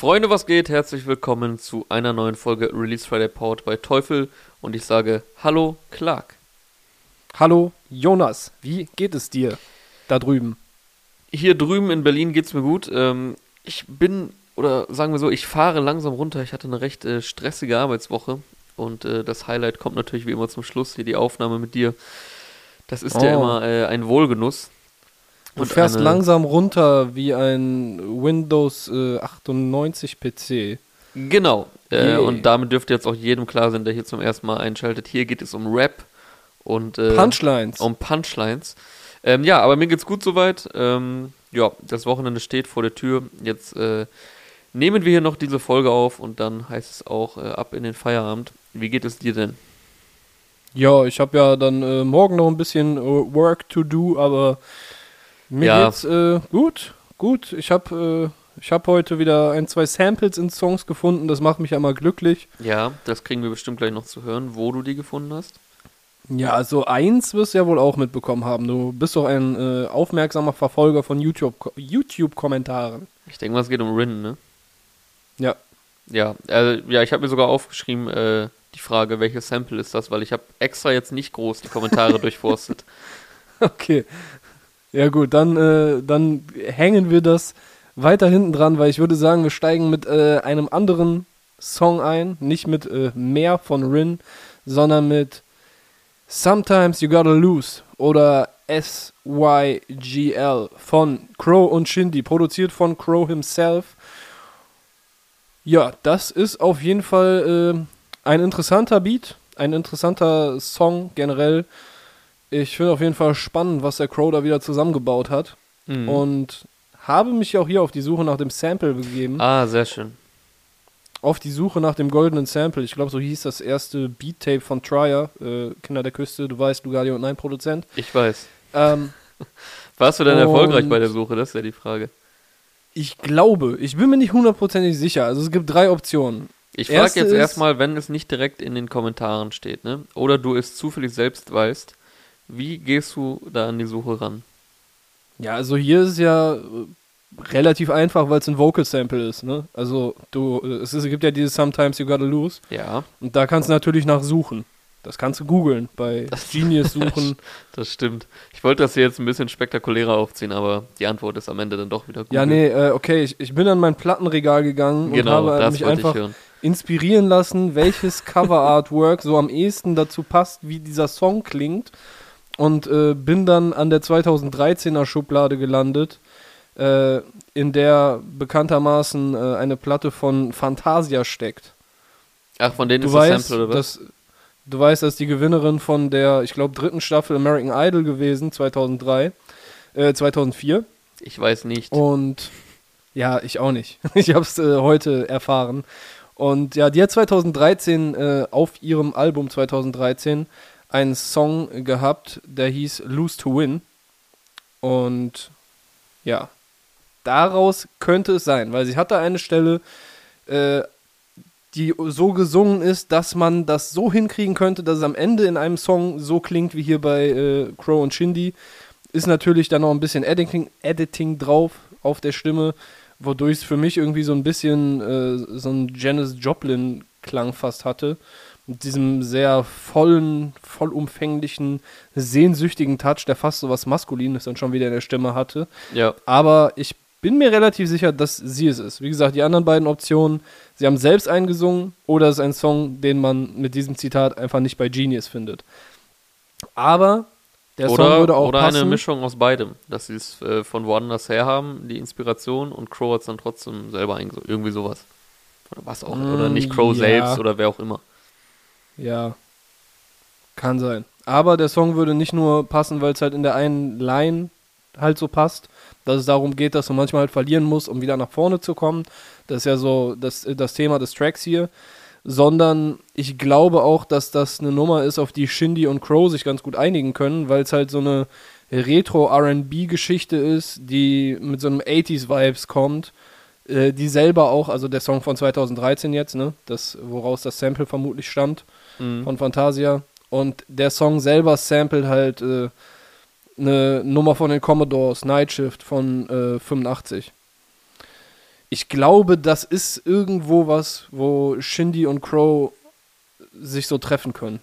Freunde, was geht? Herzlich willkommen zu einer neuen Folge Release Friday Powered bei Teufel und ich sage Hallo Clark. Hallo Jonas, wie geht es dir da drüben? Hier drüben in Berlin geht es mir gut. Ähm, ich bin, oder sagen wir so, ich fahre langsam runter. Ich hatte eine recht äh, stressige Arbeitswoche und äh, das Highlight kommt natürlich wie immer zum Schluss, hier die Aufnahme mit dir. Das ist ja Oh. immer äh, ein Wohlgenuss. Du Und fährst langsam runter wie ein Windows äh, 98 PC. Genau. Äh, und damit dürfte jetzt auch jedem klar sein, der hier zum ersten Mal einschaltet. Hier geht es um Rap und äh, Punchlines. um Punchlines. Ähm, ja, aber mir geht's gut soweit. Ähm, ja, das Wochenende steht vor der Tür. Jetzt äh, nehmen wir hier noch diese Folge auf und dann heißt es auch äh, ab in den Feierabend. Wie geht es dir denn? Ja, ich habe ja dann äh, morgen noch ein bisschen Work to do, aber mir Ja. geht's äh, gut. Gut, ich habe äh, ich hab heute wieder ein, zwei Samples in Songs gefunden, das macht mich einmal glücklich. Ja, das kriegen wir bestimmt gleich noch zu hören, wo du die gefunden hast. Ja, also eins wirst du ja wohl auch mitbekommen haben. Du bist doch ein äh, aufmerksamer Verfolger von YouTube- YouTube-Kommentaren. Ich denke mal, es geht um Rin, ne? ja. Ja, äh, ja, ich habe mir sogar aufgeschrieben, äh, die Frage, welches Sample ist das, weil ich habe extra jetzt nicht groß die Kommentare durchforstet. Okay. Ja gut, dann, äh, dann hängen wir das weiter hinten dran, weil ich würde sagen, wir steigen mit äh, einem anderen Song ein. Nicht mit äh, mehr von Rin, sondern mit Sometimes You Gotta Lose oder SYGL von Crow und Shindy, produziert von Crow himself. Ja, das ist auf jeden Fall äh, ein interessanter Beat, ein interessanter Song generell. Ich finde auf jeden Fall spannend, was der Crow da wieder zusammengebaut hat. Mhm. Und habe mich auch hier auf die Suche nach dem Sample begeben. ah, sehr schön. Auf die Suche nach dem goldenen Sample. Ich glaube, so hieß das erste Beat-Tape von Trier, äh, Kinder der Küste. Du weißt, Lugardio und Nein Produzent. Ich weiß. Ähm, Warst du denn erfolgreich bei der Suche? Das ist ja die Frage. ich glaube, ich bin mir nicht hundertprozentig sicher. Also es gibt drei Optionen. Ich frage jetzt erstmal, wenn es nicht direkt in den Kommentaren steht, ne? Oder du es zufällig selbst weißt, wie gehst du da an die Suche ran? Ja, also hier ist es ja äh, relativ einfach, weil es ein Vocal-Sample ist. Ne? Also du, äh, es, ist, es gibt ja dieses Sometimes You Gotta Lose. Ja, Und da kannst du natürlich nach suchen. Das kannst du googeln, bei Genius suchen. das stimmt. Ich wollte das hier jetzt ein bisschen spektakulärer aufziehen, aber die Antwort ist am Ende dann doch wieder gut. ja, nee, äh, okay, ich, ich bin an mein Plattenregal gegangen Genau, und habe das mich einfach inspirieren lassen, welches Cover-Artwork so am ehesten dazu passt, wie dieser Song klingt. Und äh, bin dann an der 2013er Schublade gelandet, äh, in der bekanntermaßen äh, eine Platte von Fantasia steckt. Ach, von denen Du ist weißt, das Sample, oder was? dass, du weißt, dass die Gewinnerin von der, ich glaube, dritten Staffel American Idol gewesen, 2003, äh, 2004. Ich weiß nicht. Und ja, ich auch nicht. Ich habe es äh, heute erfahren. Und ja, die hat 2013 äh, auf ihrem Album 2013 einen Song gehabt, der hieß Lose to Win. Und ja, daraus könnte es sein, weil sie hatte eine Stelle, äh, die so gesungen ist, dass man das so hinkriegen könnte, dass es am Ende in einem Song so klingt wie hier bei äh, Crow und Shindy. Ist natürlich dann noch ein bisschen Editing, Editing drauf auf der Stimme, wodurch es für mich irgendwie so ein bisschen äh, so einen Janis Joplin-Klang fast hatte. Mit diesem sehr vollen, vollumfänglichen, sehnsüchtigen Touch, der fast so was Maskulines dann schon wieder in der Stimme hatte. Ja, Aber ich bin mir relativ sicher, dass sie es ist. Wie gesagt, die anderen beiden Optionen, sie haben selbst eingesungen oder es ist ein Song, den man mit diesem Zitat einfach nicht bei Genius findet. Aber der Song oder, würde auch oder passen. eine Mischung aus beidem, dass sie es äh, von woanders her haben, die Inspiration, und Crow hat es dann trotzdem selber eingesungen. Irgendwie sowas. Oder was auch. oder Mm, nicht Crow ja. selbst oder wer auch immer. Ja, kann sein. Aber der Song würde nicht nur passen, weil es halt in der einen Line halt so passt, dass es darum geht, dass man manchmal halt verlieren muss, um wieder nach vorne zu kommen. Das ist ja so das, das Thema des Tracks hier. Sondern ich glaube auch, dass das eine Nummer ist, auf die Shindy und Crow sich ganz gut einigen können, weil es halt so eine Retro-RB-Geschichte ist, die mit so einem 80s-Vibes kommt, äh, die selber auch, also der Song von 2013 jetzt, ne, das, woraus das Sample vermutlich stammt, Mhm. von Fantasia. Und der Song selber samplet halt äh, eine Nummer von den Commodores, Night Shift von äh, 85. ich glaube, das ist irgendwo was, wo Shindy und Crow sich so treffen können.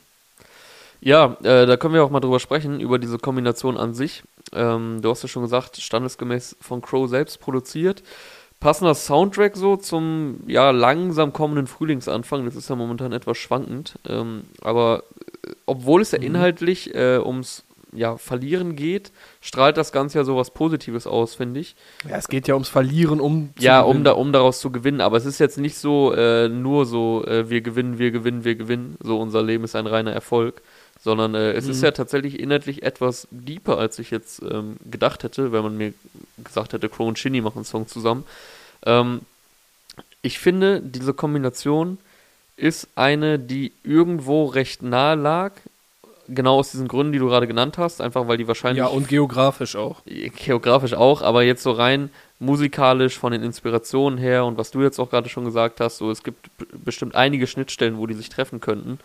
Ja, äh, da können wir auch mal drüber sprechen, über diese Kombination an sich. Ähm, du hast ja schon gesagt, standesgemäß von Crow selbst produziert. Passender Soundtrack so zum ja langsam kommenden Frühlingsanfang. Das ist ja momentan etwas schwankend. Ähm, aber äh, obwohl es ja mhm. inhaltlich äh, ums ja, Verlieren geht, strahlt das Ganze ja so was Positives aus, finde ich. Ja, es geht ja ums Verlieren, um zu Ja, um, da, um daraus zu gewinnen. Aber es ist jetzt nicht so, äh, nur so, äh, wir gewinnen, wir gewinnen, wir gewinnen. So, unser Leben ist ein reiner Erfolg. Sondern äh, es mhm. ist ja tatsächlich inhaltlich etwas deeper, als ich jetzt ähm, gedacht hätte, wenn man mir gesagt hätte, Crow und Shinny machen einen Song zusammen. Ähm, ich finde, diese Kombination ist eine, die irgendwo recht nahe lag, genau aus diesen Gründen, die du gerade genannt hast, einfach weil die wahrscheinlich. Ja, und geografisch auch. Geografisch auch, aber jetzt so rein musikalisch von den Inspirationen her und was du jetzt auch gerade schon gesagt hast, so es gibt bestimmt einige Schnittstellen, wo die sich treffen könnten,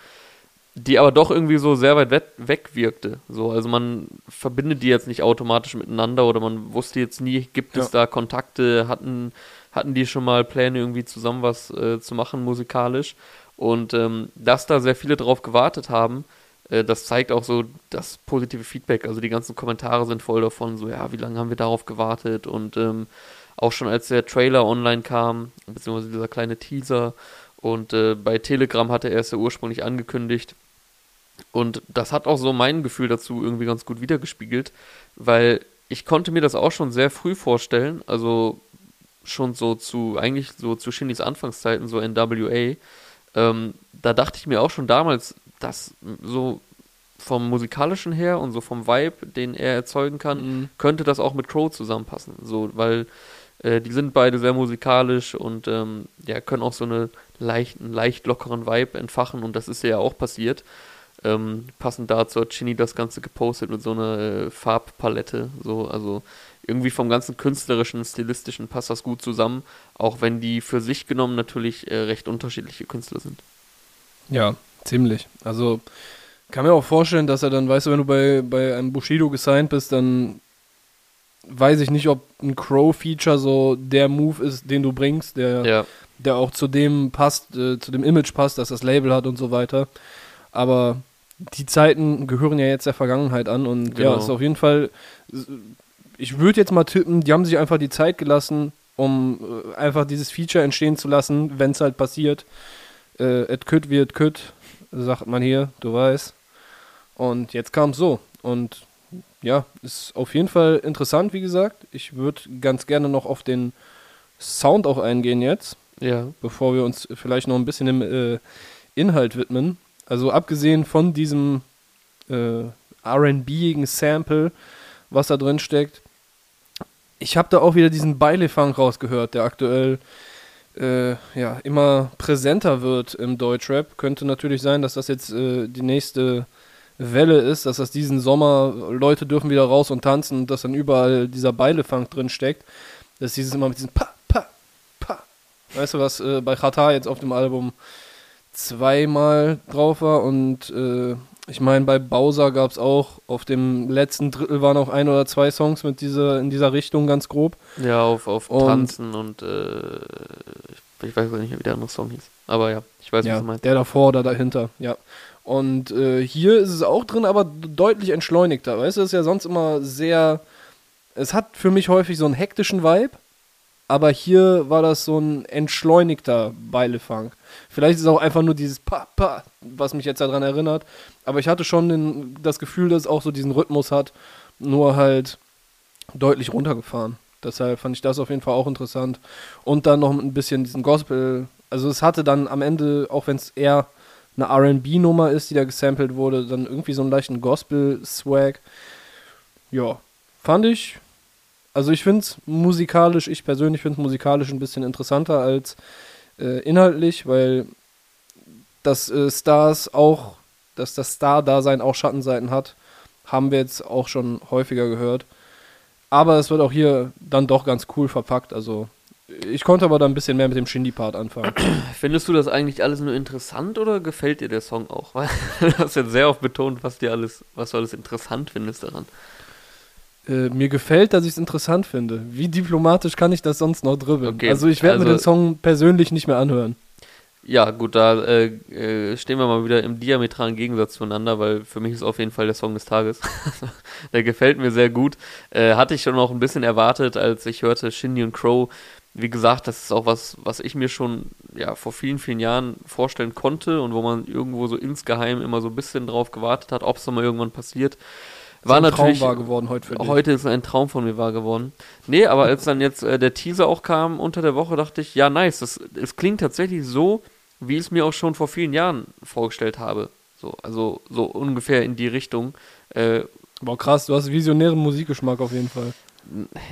die aber doch irgendwie so sehr weit weg wirkte. So, also man verbindet die jetzt nicht automatisch miteinander oder man wusste jetzt nie, gibt es da Kontakte, hatten, hatten die schon mal Pläne irgendwie zusammen was äh, zu machen musikalisch und ähm, dass da sehr viele drauf gewartet haben, äh, das zeigt auch so das positive Feedback. Also die ganzen Kommentare sind voll davon, so ja, wie lange haben wir darauf gewartet und ähm, auch schon als der Trailer online kam, beziehungsweise dieser kleine Teaser und äh, bei Telegram hatte er es ja ursprünglich angekündigt. Und das hat auch so mein Gefühl dazu irgendwie ganz gut wiedergespiegelt, weil ich konnte mir das auch schon sehr früh vorstellen, also schon so zu, eigentlich so zu Shindys Anfangszeiten, so NWA. Ähm, da dachte ich mir auch schon damals, das so vom musikalischen her und so vom Vibe, den er erzeugen kann, mhm. könnte das auch mit Crow zusammenpassen. So, weil äh, die sind beide sehr musikalisch und ähm, ja, können auch so eine leicht, einen leicht lockeren Vibe entfachen und das ist ja auch passiert. Ähm, passend dazu hat Chini das Ganze gepostet mit so einer äh, Farbpalette. So, also irgendwie vom ganzen künstlerischen, stilistischen passt das gut zusammen, auch wenn die für sich genommen natürlich äh, recht unterschiedliche Künstler sind. Ja, Ziemlich. Also kann mir auch vorstellen, dass er dann, weißt du, wenn du bei, bei einem Bushido gesigned bist, dann weiß ich nicht, ob ein Crow-Feature so der Move ist, den du bringst, der, ja. der auch zu dem passt, äh, zu dem Image passt, dass das Label hat und so weiter. Aber die Zeiten gehören ja jetzt der Vergangenheit an und genau. ja, ist auf jeden Fall. Ich würde jetzt mal tippen, die haben sich einfach die Zeit gelassen, um äh, einfach dieses Feature entstehen zu lassen, wenn es halt passiert. Äh, et kütt wie et kütt sagt man hier, du weißt. Und jetzt kam es so. Und ja, ist auf jeden Fall interessant, wie gesagt. Ich würde ganz gerne noch auf den Sound auch eingehen jetzt. Ja. Bevor wir uns vielleicht noch ein bisschen im äh, Inhalt widmen. Also abgesehen von diesem äh, RB-igen Sample, was da drin steckt, ich habe da auch wieder diesen Beilefang rausgehört, der aktuell äh, ja, immer präsenter wird im Deutschrap. Könnte natürlich sein, dass das jetzt äh, die nächste Welle ist, dass das diesen Sommer, Leute dürfen wieder raus und tanzen und dass dann überall dieser Beilefang drin steckt. Dass dieses immer mit diesem Pa, Pa, Pa. Weißt du, was äh, bei Chata jetzt auf dem Album zweimal drauf war und äh, ich meine, bei Bowser gab es auch, auf dem letzten Drittel waren auch ein oder zwei Songs mit dieser, in dieser Richtung ganz grob. Ja, auf, auf und Tanzen und äh, ich weiß nicht mehr, wie der andere Song hieß. Aber ja, ich weiß, ja, was du meinst. Der davor oder dahinter, ja. Und äh, hier ist es auch drin, aber deutlich entschleunigter. Weißt du, es ist ja sonst immer sehr. Es hat für mich häufig so einen hektischen Vibe, aber hier war das so ein entschleunigter Beilefang. Vielleicht ist es auch einfach nur dieses Pa, Pa, was mich jetzt daran erinnert. Aber ich hatte schon den, das Gefühl, dass es auch so diesen Rhythmus hat, nur halt deutlich runtergefahren. Deshalb fand ich das auf jeden Fall auch interessant. Und dann noch ein bisschen diesen Gospel. Also es hatte dann am Ende, auch wenn es eher eine RB-Nummer ist, die da gesampelt wurde, dann irgendwie so einen leichten Gospel-Swag. Ja, fand ich. Also ich finde es musikalisch, ich persönlich finde es musikalisch ein bisschen interessanter als äh, inhaltlich, weil das äh, Stars auch, dass das Star-Dasein auch Schattenseiten hat, haben wir jetzt auch schon häufiger gehört. Aber es wird auch hier dann doch ganz cool verpackt. Also ich konnte aber da ein bisschen mehr mit dem Shindy-Part anfangen. Findest du das eigentlich alles nur interessant oder gefällt dir der Song auch? Weil du hast jetzt sehr oft betont, was dir alles, was du alles interessant findest daran. Äh, mir gefällt, dass ich es interessant finde. Wie diplomatisch kann ich das sonst noch dribbeln? Okay, also ich werde mir also- den Song persönlich nicht mehr anhören. Ja, gut, da äh, äh, stehen wir mal wieder im diametralen Gegensatz zueinander, weil für mich ist auf jeden Fall der Song des Tages. der gefällt mir sehr gut. Äh, hatte ich schon noch ein bisschen erwartet, als ich hörte Shindy und Crow. Wie gesagt, das ist auch was, was ich mir schon ja, vor vielen, vielen Jahren vorstellen konnte und wo man irgendwo so insgeheim immer so ein bisschen drauf gewartet hat, ob es mal irgendwann passiert. War So ein natürlich Traum wahr geworden heute für dich. Heute ist ein Traum von mir wahr geworden. Nee, aber als dann jetzt äh, der Teaser auch kam unter der Woche, dachte ich, ja, nice. Das, es klingt tatsächlich so, wie ich es mir auch schon vor vielen Jahren vorgestellt habe. So, also so ungefähr in die Richtung. Äh, Boah, krass, du hast visionären Musikgeschmack auf jeden Fall.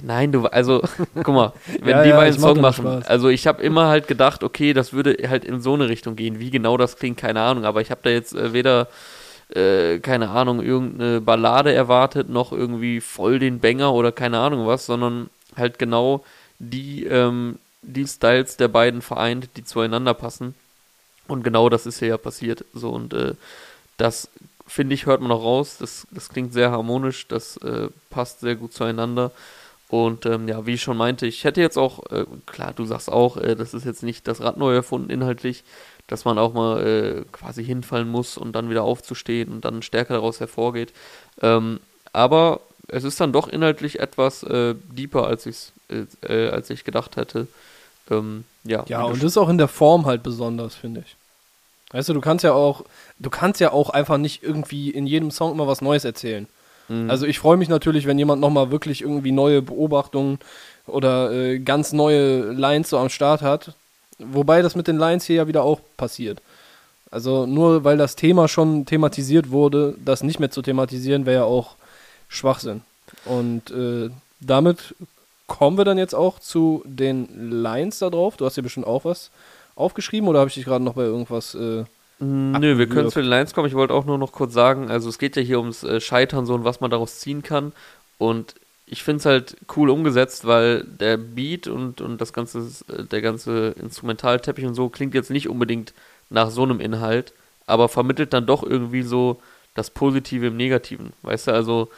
Nein, du, also, guck mal, wenn Ja, die ja, beiden Song machen. Spaß. Also ich habe immer halt gedacht, okay, das würde halt in so eine Richtung gehen. Wie genau das klingt, keine Ahnung. Aber ich habe da jetzt äh, weder äh, keine Ahnung, irgendeine Ballade erwartet, noch irgendwie voll den Banger oder keine Ahnung was, sondern halt genau die, ähm, die Styles der beiden vereint, die zueinander passen. Und genau das ist hier ja passiert. So und äh, das finde ich, hört man auch raus. Das, das klingt sehr harmonisch, das äh, passt sehr gut zueinander. Und ähm, ja, wie ich schon meinte, ich hätte jetzt auch, äh, klar, du sagst auch, äh, das ist jetzt nicht das Rad neu erfunden inhaltlich, dass man auch mal äh, quasi hinfallen muss und dann wieder aufzustehen und dann stärker daraus hervorgeht. Ähm, aber es ist dann doch inhaltlich etwas äh, deeper, als, ich's, äh, äh, als ich gedacht hätte. Ähm, ja, Ja, und das ist auch in der Form halt besonders, finde ich. Weißt du, du kannst ja auch, du kannst ja auch einfach nicht irgendwie in jedem Song immer was Neues erzählen. Mhm. Also ich freue mich natürlich, wenn jemand nochmal wirklich irgendwie neue Beobachtungen oder äh, ganz neue Lines so am Start hat. Wobei das mit den Lines hier ja wieder auch passiert. Also nur weil das Thema schon thematisiert wurde, das nicht mehr zu thematisieren, wäre ja auch Schwachsinn. Und äh, damit kommen wir dann jetzt auch zu den Lines da drauf. Du hast hier bestimmt auch was aufgeschrieben oder habe ich dich gerade noch bei irgendwas... Äh, Mm, Nö, wir können zu den Lines kommen. Ich wollte auch nur noch kurz sagen, also es geht ja hier ums äh, Scheitern so und was man daraus ziehen kann. Und ich finde es halt cool umgesetzt, weil der Beat und, und das ganze, äh, der ganze Instrumentalteppich und so klingt jetzt nicht unbedingt nach so einem Inhalt, aber vermittelt dann doch irgendwie so das Positive im Negativen. Weißt du, also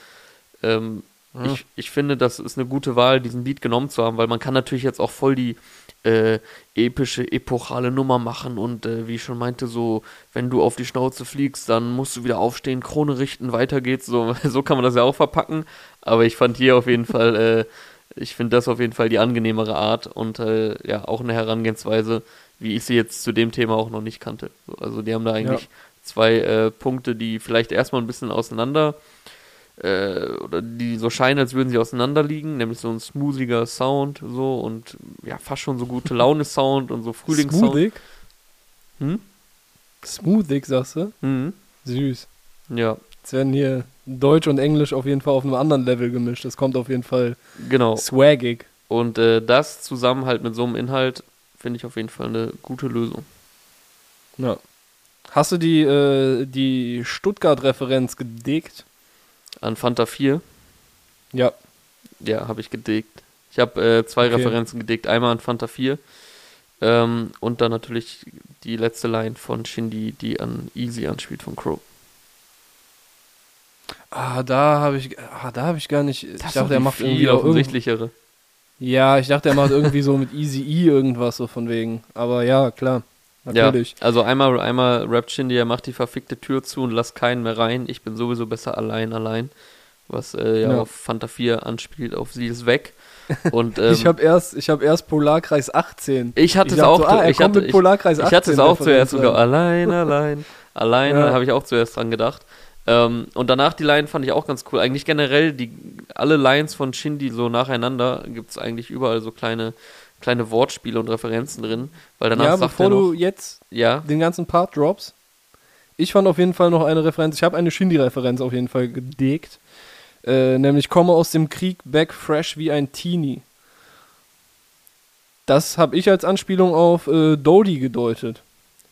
ähm, Ja. ich, ich finde, das ist eine gute Wahl, diesen Beat genommen zu haben, weil man kann natürlich jetzt auch voll die äh, epische, epochale Nummer machen und äh, wie ich schon meinte, so, wenn du auf die Schnauze fliegst, dann musst du wieder aufstehen, Krone richten, weiter geht's, so, so kann man das ja auch verpacken, aber ich fand hier auf jeden Fall, äh, ich finde das auf jeden Fall die angenehmere Art und äh, ja, auch eine Herangehensweise, wie ich sie jetzt zu dem Thema auch noch nicht kannte. So, also die haben da eigentlich Ja. zwei äh, Punkte, die vielleicht erstmal ein bisschen auseinander äh, oder die so scheinen, als würden sie auseinander liegen, nämlich so ein smoothiger Sound so und ja, fast schon so gute Laune Sound und so Frühlingssound. Smoothig? Hm? Smoothig, sagst du? Mhm. Süß. Ja, Jetzt werden hier Deutsch und Englisch auf jeden Fall auf einem anderen Level gemischt. Das kommt auf jeden Fall genau. swaggig. Und äh, das zusammen halt mit so einem Inhalt finde ich auf jeden Fall eine gute Lösung. Ja. Hast du die, äh, die Stuttgart-Referenz gedickt? An Fanta 4, Ja. ja, habe ich gedickt. Ich habe äh, zwei Okay. Referenzen gedickt. Einmal an Fanta 4 ähm, und dann natürlich die letzte Line von Shindy, die an Easy anspielt von Crow. Ah, da habe ich, ah, da habe ich gar nicht. ich Das dachte, er macht viel irgendwie irgend, offensichtlichere. Ja, ich dachte, er macht irgendwie so mit Easy E irgendwas so von wegen. Aber ja, klar. Natürlich. Ja, also einmal, einmal rappt Shindy, er macht die verfickte Tür zu und lasst keinen mehr rein. Ich bin sowieso besser allein, allein. Was äh, ja, Ja. auf Fanta 4 anspielt, auf sie ist weg. Und ähm, ich habe erst, ich habe erst Polarkreis 18. ich hatte ich es auch, so, ah, ich, hatte, ich, ich 18. hatte es auch Referenz zuerst sogar allein, allein, alleine Ja. habe ich auch zuerst dran gedacht. Ähm, und danach die Line fand ich auch ganz cool. Eigentlich generell, die, alle Lines von Shindy so nacheinander gibt es eigentlich überall so kleine, kleine Wortspiele und Referenzen drin. Weil danach Ja, sagt bevor er noch, du jetzt ja, den ganzen Part drops. Ich fand auf jeden Fall noch eine Referenz. Ich habe eine Shindy-Referenz auf jeden Fall gedickt. Äh, nämlich komme aus dem Krieg back fresh wie ein Teenie. Das habe ich als Anspielung auf äh, Dodie gedeutet.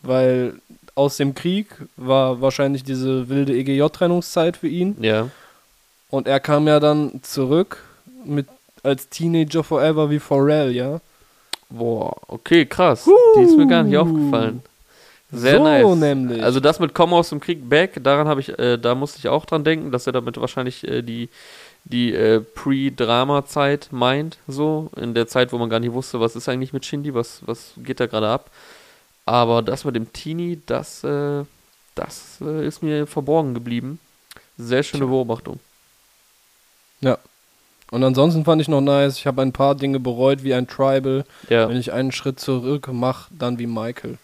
Weil aus dem Krieg war wahrscheinlich diese wilde EGJ-Trennungszeit für ihn. ja, Und er kam ja dann zurück mit als Teenager Forever wie Pharrell, ja. Boah, okay, krass. Die ist mir gar nicht aufgefallen. Sehr so nice. nämlich. Also das mit Komm aus dem Krieg back, daran habe ich, äh, da musste ich auch dran denken, dass er damit wahrscheinlich äh, die die äh, Pre-Drama-Zeit meint, so, in der Zeit, wo man gar nicht wusste, was ist eigentlich mit Shindy, was, was geht da gerade ab. Aber das mit dem Teenie, das, äh, das äh, ist mir verborgen geblieben. Sehr schöne. Beobachtung. Ja. Und ansonsten fand ich noch nice, ich habe ein paar Dinge bereut, wie ein Tribal. Ja, Wenn ich einen Schritt zurück mache, dann wie Michael.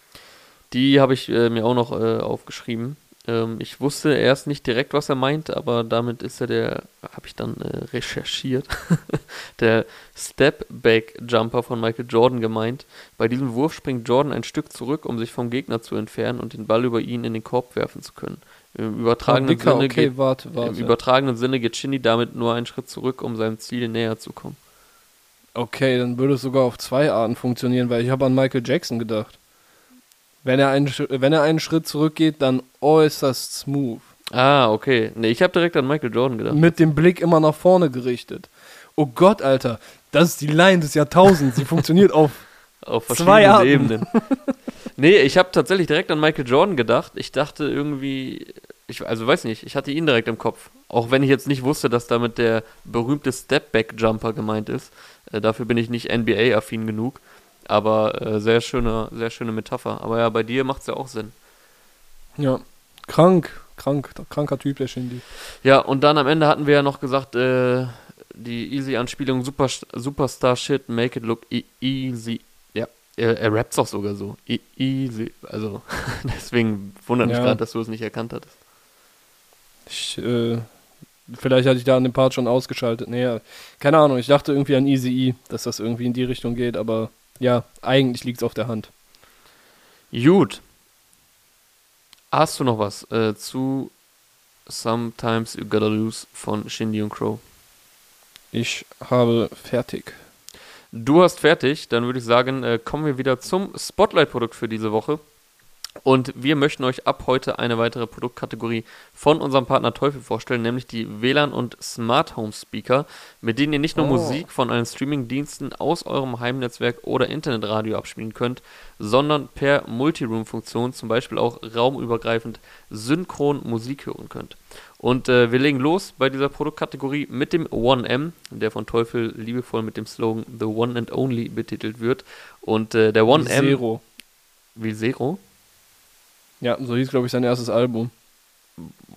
die habe ich äh, mir auch noch äh, aufgeschrieben. Ähm, ich wusste erst nicht direkt, was er meint, aber damit ist er der, habe ich dann äh, recherchiert, der Step-Back-Jumper von Michael Jordan gemeint. Bei diesem Wurf springt Jordan ein Stück zurück, um sich vom Gegner zu entfernen und den Ball über ihn in den Korb werfen zu können. Im übertragenen, Dicker, Sinne, okay, geht, warte, warte. im übertragenen Sinne geht Shindy damit nur einen Schritt zurück, um seinem Ziel näher zu kommen. Okay, dann würde es sogar auf zwei Arten funktionieren, weil ich habe an Michael Jackson gedacht. Wenn er, einen, wenn er einen Schritt zurückgeht, dann äußerst smooth. Ah, okay. Nee, ich habe direkt an Michael Jordan gedacht. Mit dem Blick immer nach vorne gerichtet. Oh Gott, Alter, das ist die Line des Jahrtausends. Sie funktioniert auf. Auf Zwei verschiedenen Arten. Ebenen. nee, ich habe tatsächlich direkt an Michael Jordan gedacht. Ich dachte irgendwie, ich also weiß nicht, ich hatte ihn direkt im Kopf. Auch wenn ich jetzt nicht wusste, dass damit der berühmte Stepback-Jumper gemeint ist. Äh, dafür bin ich nicht NBA-affin genug. Aber äh, sehr schöne, sehr schöne Metapher. Aber ja, bei dir macht es ja auch Sinn. Ja, krank, krank, kranker Typ, der Shindy. Ja, und dann am Ende hatten wir ja noch gesagt, äh, die Easy-Anspielung Super, Superstar Shit, make it look e easy. Er, er rappt auch sogar so. E easy. Also, deswegen wundert mich Ja. gerade, dass du es nicht erkannt hattest. Ich, äh, vielleicht hatte ich da an dem Part schon ausgeschaltet. Nee, ja, keine Ahnung, ich dachte irgendwie an Easy E, dass das irgendwie in die Richtung geht, aber ja, eigentlich liegt es auf der Hand. Gut. Hast du noch was äh, zu Sometimes You Gotta Lose von Shindy und Crow? Ich habe fertig. Du hast fertig, dann würde ich sagen, äh, kommen wir wieder zum Spotlight-Produkt für diese Woche. Und wir möchten euch ab heute eine weitere Produktkategorie von unserem Partner Teufel vorstellen, nämlich die WLAN und Smart Home Speaker, mit denen ihr nicht nur Oh. Musik von allen Streaming-Diensten aus eurem Heimnetzwerk oder Internetradio abspielen könnt, sondern per Multiroom-Funktion zum Beispiel auch raumübergreifend synchron Musik hören könnt. Und äh, wir legen los bei dieser Produktkategorie mit dem 1M, der von Teufel liebevoll mit dem Slogan The One and Only betitelt wird. Und äh, der 1M. Zero. Wie Zero? Ja, so hieß, glaube ich, sein erstes Album.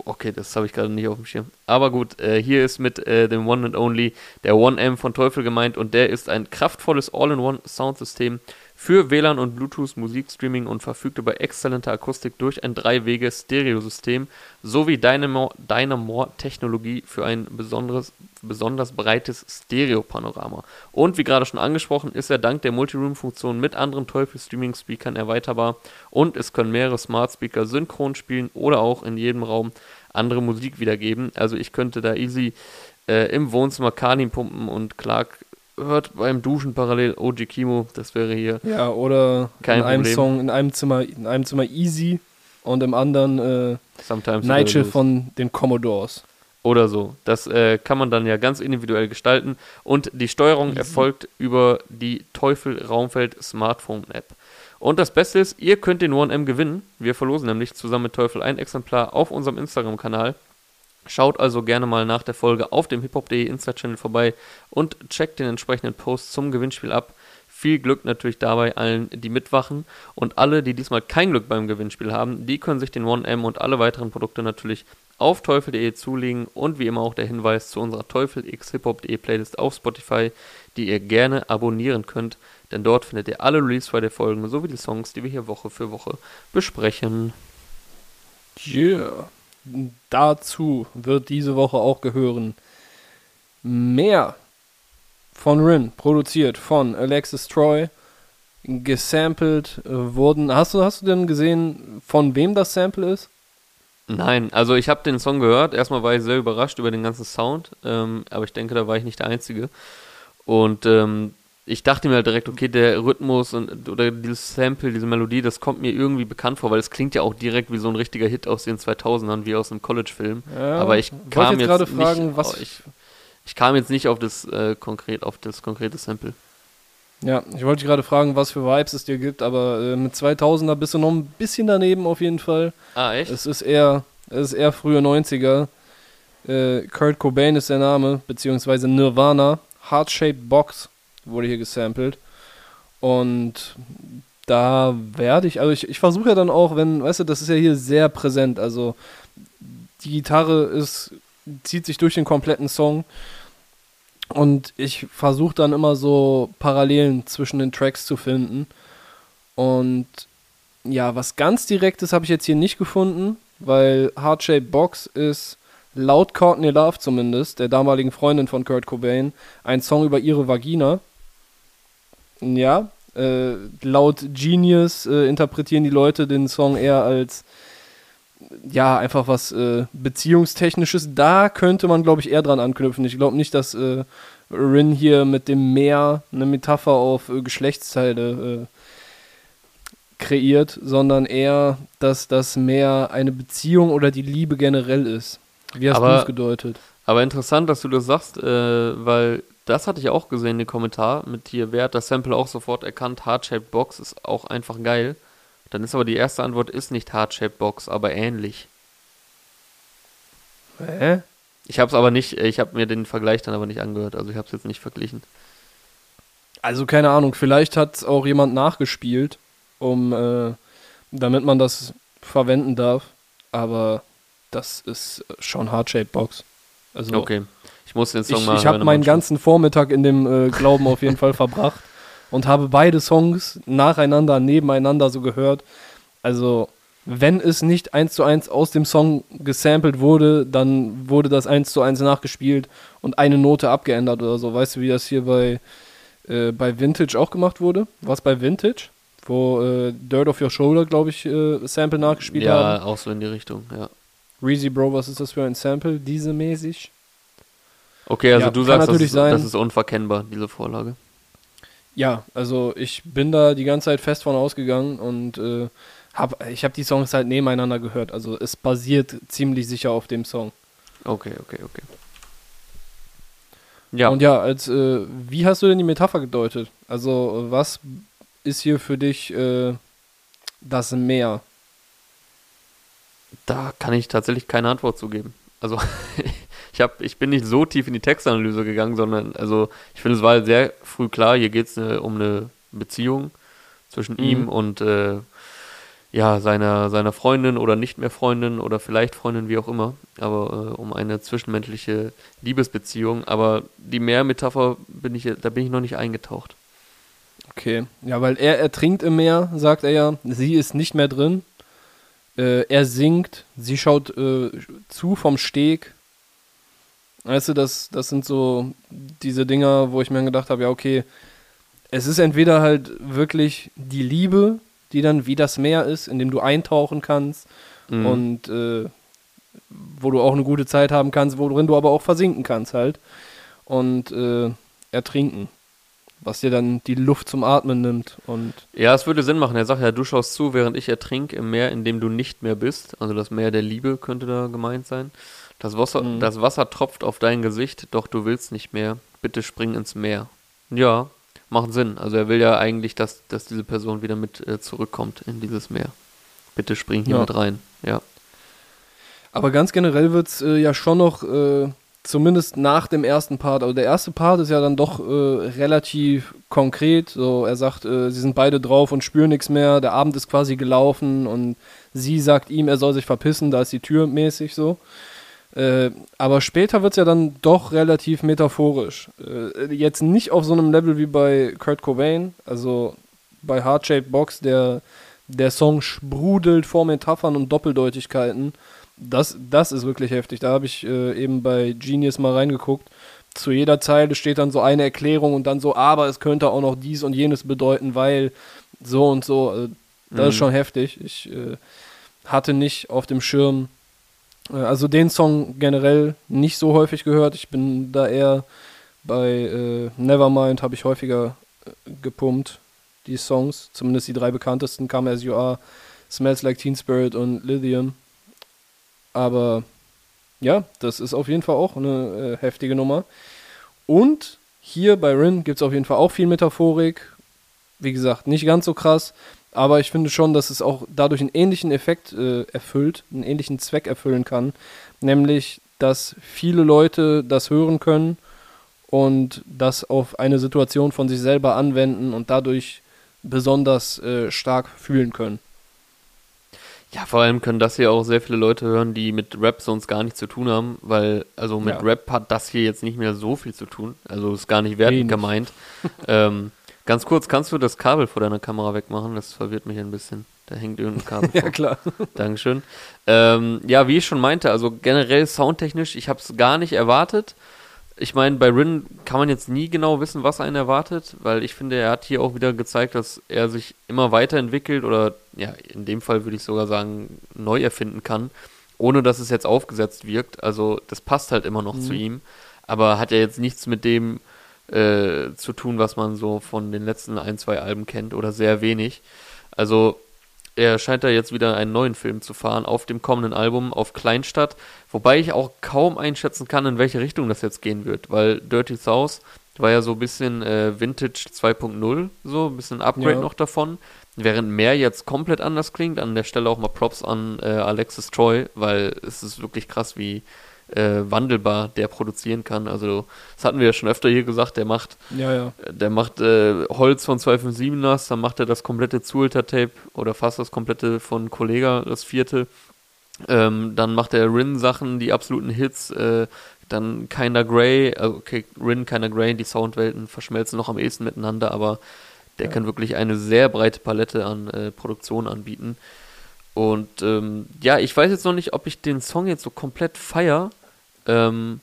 Okay, das habe ich gerade nicht auf dem Schirm. Aber gut, äh, hier ist mit äh, dem One and Only der 1M von Teufel gemeint und der ist ein kraftvolles All-in-One-Soundsystem für WLAN und Bluetooth Musikstreaming und verfügt über exzellente Akustik durch ein Drei-Wege-Stereosystem sowie Dynamo- Dynamo-Technologie für ein besonders breites Stereo-Panorama. Und wie gerade schon angesprochen, ist er dank der Multiroom-Funktion mit anderen Teufel-Streaming-Speakern erweiterbar und es können mehrere Smart Speaker synchron spielen oder auch in jedem Raum andere Musik wiedergeben. Also ich könnte da easy äh, im Wohnzimmer Kanin pumpen und Clark hört beim Duschen parallel OG Kimo. Das wäre hier Ja, oder Kein in einem Problem. Song, in einem Zimmer, in einem Zimmer Easy und im anderen äh, sometimes Nigel von den Commodores. oder so. Das äh, kann man dann ja ganz individuell gestalten und die Steuerung erfolgt über die Teufel Raumfeld Smartphone App. Und das Beste ist, ihr könnt den 1M gewinnen. Wir verlosen nämlich zusammen mit Teufel ein Exemplar auf unserem Instagram-Kanal. Schaut also gerne mal nach der Folge auf dem hiphop.de Insta-Channel vorbei und checkt den entsprechenden Post zum Gewinnspiel ab. Viel Glück natürlich dabei allen, die mitwachen. Und alle, die diesmal kein Glück beim Gewinnspiel haben, die können sich den 1M und alle weiteren Produkte natürlich auf teufel.de zulegen. Und wie immer auch der Hinweis zu unserer Teufel x hiphop.de Playlist auf Spotify, die ihr gerne abonnieren könnt. Denn dort findet ihr alle Release Friday Folgen sowie die Songs, die wir hier Woche für Woche besprechen. Yeah. Dazu wird diese Woche auch gehören mehr von Rin, produziert von Alexis Troy, gesampelt wurden. Hast du, hast du denn gesehen, von wem das Sample ist? Nein, also ich habe den Song gehört. Erstmal war ich sehr überrascht über den ganzen Sound, ähm, aber ich denke, da war ich nicht der Einzige. Und ähm, ich dachte mir halt direkt, okay, der Rhythmus und oder dieses Sample, diese Melodie, das kommt mir irgendwie bekannt vor, weil es klingt ja auch direkt wie so ein richtiger Hit aus den 2000ern, wie aus einem College-Film. Ja, aber ich kam jetzt jetzt, gerade nicht, fragen, was- ich, ich kam jetzt nicht auf das äh, konkret, auf das konkrete Sample. Ja, ich wollte dich gerade fragen, was für Vibes es dir gibt, aber äh, mit 2000er bist du noch ein bisschen daneben auf jeden Fall. Ah, echt? Es ist eher, es ist eher frühe 90er. Äh, Kurt Cobain ist der Name, beziehungsweise Nirvana. Heart-Shaped Box wurde hier gesampelt. Und da werde ich, also ich, ich versuche ja dann auch, wenn, weißt du, das ist ja hier sehr präsent. Also die Gitarre ist, zieht sich durch den kompletten Song. Und ich versuche dann immer so Parallelen zwischen den Tracks zu finden. Und ja, was ganz Direktes habe ich jetzt hier nicht gefunden, weil Shaped Box ist laut Courtney Love zumindest, der damaligen Freundin von Kurt Cobain, ein Song über ihre Vagina. Ja, äh, laut Genius äh, interpretieren die Leute den Song eher als ja, einfach was äh, Beziehungstechnisches. Da könnte man, glaube ich, eher dran anknüpfen. Ich glaube nicht, dass äh, Rin hier mit dem Meer eine Metapher auf äh, Geschlechtsteile äh, kreiert, sondern eher, dass das Meer eine Beziehung oder die Liebe generell ist. Wie hast du es gedeutet? Aber interessant, dass du das sagst, äh, weil das hatte ich auch gesehen, den Kommentar mit hier, wer hat das Sample auch sofort erkannt, Heart-Shaped Box ist auch einfach geil. Dann ist aber die erste Antwort ist nicht Heart-Shaped Box, aber ähnlich. Hä? Ich habe es aber nicht, ich habe mir den Vergleich dann aber nicht angehört, also ich habe es jetzt nicht verglichen. Also keine Ahnung, vielleicht hat auch jemand nachgespielt, um äh, damit man das verwenden darf, aber das ist schon Heart-Shaped Box. Also okay. Ich muss den Song ich, mal Ich habe meinen ganzen Vormittag in dem äh, Glauben auf jeden Fall verbracht und habe beide Songs nacheinander, nebeneinander so gehört. Also, wenn es nicht eins zu eins aus dem Song gesampelt wurde, dann wurde das eins zu eins nachgespielt und eine Note abgeändert oder so. Weißt du, wie das hier bei, äh, bei Vintage auch gemacht wurde? Was bei Vintage? Wo äh, Dirt of Your Shoulder, glaube ich, äh, Sample nachgespielt ja, haben. Ja, auch so in die Richtung, ja. Reezy Bro, was ist das für ein Sample? Diese mäßig? Okay, also ja, du sagst, das ist, das ist unverkennbar, diese Vorlage. Ja, also ich bin da die ganze Zeit fest von ausgegangen und äh, hab, ich habe die Songs halt nebeneinander gehört. Also es basiert ziemlich sicher auf dem Song. Okay, okay, okay. Ja. Und ja, als äh, wie hast du denn die Metapher gedeutet? Also was ist hier für dich äh, das Meer? Da kann ich tatsächlich keine Antwort zu geben. Also ich, hab, ich bin nicht so tief in die Textanalyse gegangen, sondern also ich finde, es war sehr früh klar, hier geht es äh, um eine Beziehung zwischen mhm. ihm und äh, ja, seiner, seiner Freundin oder nicht mehr Freundin oder vielleicht Freundin, wie auch immer, aber äh, um eine zwischenmenschliche Liebesbeziehung. Aber die Meermetapher bin ich, da bin ich noch nicht eingetaucht. Okay, ja, weil er ertrinkt im Meer, sagt er ja. Sie ist nicht mehr drin. Äh, er singt, sie schaut äh, zu vom Steg Weißt du, das, das sind so diese Dinger, wo ich mir gedacht habe, ja, okay, es ist entweder halt wirklich die Liebe, die dann wie das Meer ist, in dem du eintauchen kannst mhm. und äh, wo du auch eine gute Zeit haben kannst, worin du aber auch versinken kannst halt und äh, ertrinken, was dir dann die Luft zum Atmen nimmt und ja, es würde Sinn machen. Er sagt ja, du schaust zu, während ich ertrink im Meer, in dem du nicht mehr bist. Also das Meer der Liebe könnte da gemeint sein. Das Wasser, mhm. das Wasser tropft auf dein Gesicht, doch du willst nicht mehr. Bitte spring ins Meer. Ja, macht Sinn. Also er will ja eigentlich, dass, dass diese Person wieder mit äh, zurückkommt in dieses Meer. Bitte spring hier ja. mit rein. Ja. Aber ganz generell wird es äh, ja schon noch, äh, zumindest nach dem ersten Part, also der erste Part ist ja dann doch äh, relativ konkret. So, er sagt, äh, sie sind beide drauf und spüren nichts mehr. Der Abend ist quasi gelaufen und sie sagt ihm, er soll sich verpissen, da ist die Tür mäßig so. Äh, aber später wird es ja dann doch relativ metaphorisch. Äh, jetzt nicht auf so einem Level wie bei Kurt Cobain, also bei Heart Shaped Box, der, der Song sprudelt vor Metaphern und Doppeldeutigkeiten. Das, das ist wirklich heftig. Da habe ich äh, eben bei Genius mal reingeguckt. Zu jeder Zeile steht dann so eine Erklärung und dann so, aber es könnte auch noch dies und jenes bedeuten, weil so und so. Also, das mhm. ist schon heftig. Ich äh, hatte nicht auf dem Schirm, also den Song generell nicht so häufig gehört. Ich bin da eher bei äh, Nevermind habe ich häufiger äh, gepumpt, die Songs. Zumindest die drei bekanntesten, Come As You Are, Smells Like Teen Spirit und Lithium. Aber ja, das ist auf jeden Fall auch eine äh, heftige Nummer. Und hier bei Rin gibt es auf jeden Fall auch viel Metaphorik. Wie gesagt, nicht ganz so krass, aber ich finde schon, dass es auch dadurch einen ähnlichen Effekt äh, erfüllt, einen ähnlichen Zweck erfüllen kann. Nämlich, dass viele Leute das hören können und das auf eine Situation von sich selber anwenden und dadurch besonders äh, stark fühlen können. Ja, vor allem können das hier auch sehr viele Leute hören, die mit Rap sonst gar nichts zu tun haben, weil, also mit Ja. Rap hat das hier jetzt nicht mehr so viel zu tun. Also ist gar nicht wertend gemeint. ähm, ganz kurz, kannst du das Kabel vor deiner Kamera wegmachen? Das verwirrt mich ein bisschen. Da hängt irgendein Kabel vor. Ja, klar. Dankeschön. Ähm, ja, wie ich schon meinte, also generell soundtechnisch, ich habe es gar nicht erwartet. Ich meine, bei Rin kann man jetzt nie genau wissen, was einen erwartet, weil ich finde, er hat hier auch wieder gezeigt, dass er sich immer weiterentwickelt oder, ja, in dem Fall würde ich sogar sagen, neu erfinden kann, ohne dass es jetzt aufgesetzt wirkt. Also, das passt halt immer noch Mhm. zu ihm, aber hat ja jetzt nichts mit dem äh, zu tun, was man so von den letzten ein, zwei Alben kennt oder sehr wenig. Also, er scheint da jetzt wieder einen neuen Film zu fahren auf dem kommenden Album auf Kleinstadt, wobei ich auch kaum einschätzen kann, in welche Richtung das jetzt gehen wird, weil Dirty South war ja so ein bisschen äh, Vintage 2.0, so ein bisschen Upgrade Ja. noch davon, während mehr jetzt komplett anders klingt. An der Stelle auch mal Props an äh, Alexis Troy, weil es ist wirklich krass, wie äh, wandelbar der produzieren kann. Also das hatten wir ja schon öfter hier gesagt, der macht Ja, ja. der macht äh, Holz von 257 nass, dann macht er das komplette Zuhälter-Tape oder fast das komplette von Kollega, das vierte. Ähm, dann macht er Rin-Sachen, die absoluten Hits. Äh, dann Kinder Grey, also okay, Rin, Kinder Grey, die Soundwelten verschmelzen noch am ehesten miteinander, aber der Ja. kann wirklich eine sehr breite Palette an äh, Produktionen anbieten. Und ähm, ja, ich weiß jetzt noch nicht, ob ich den Song jetzt so komplett feier. Ähm,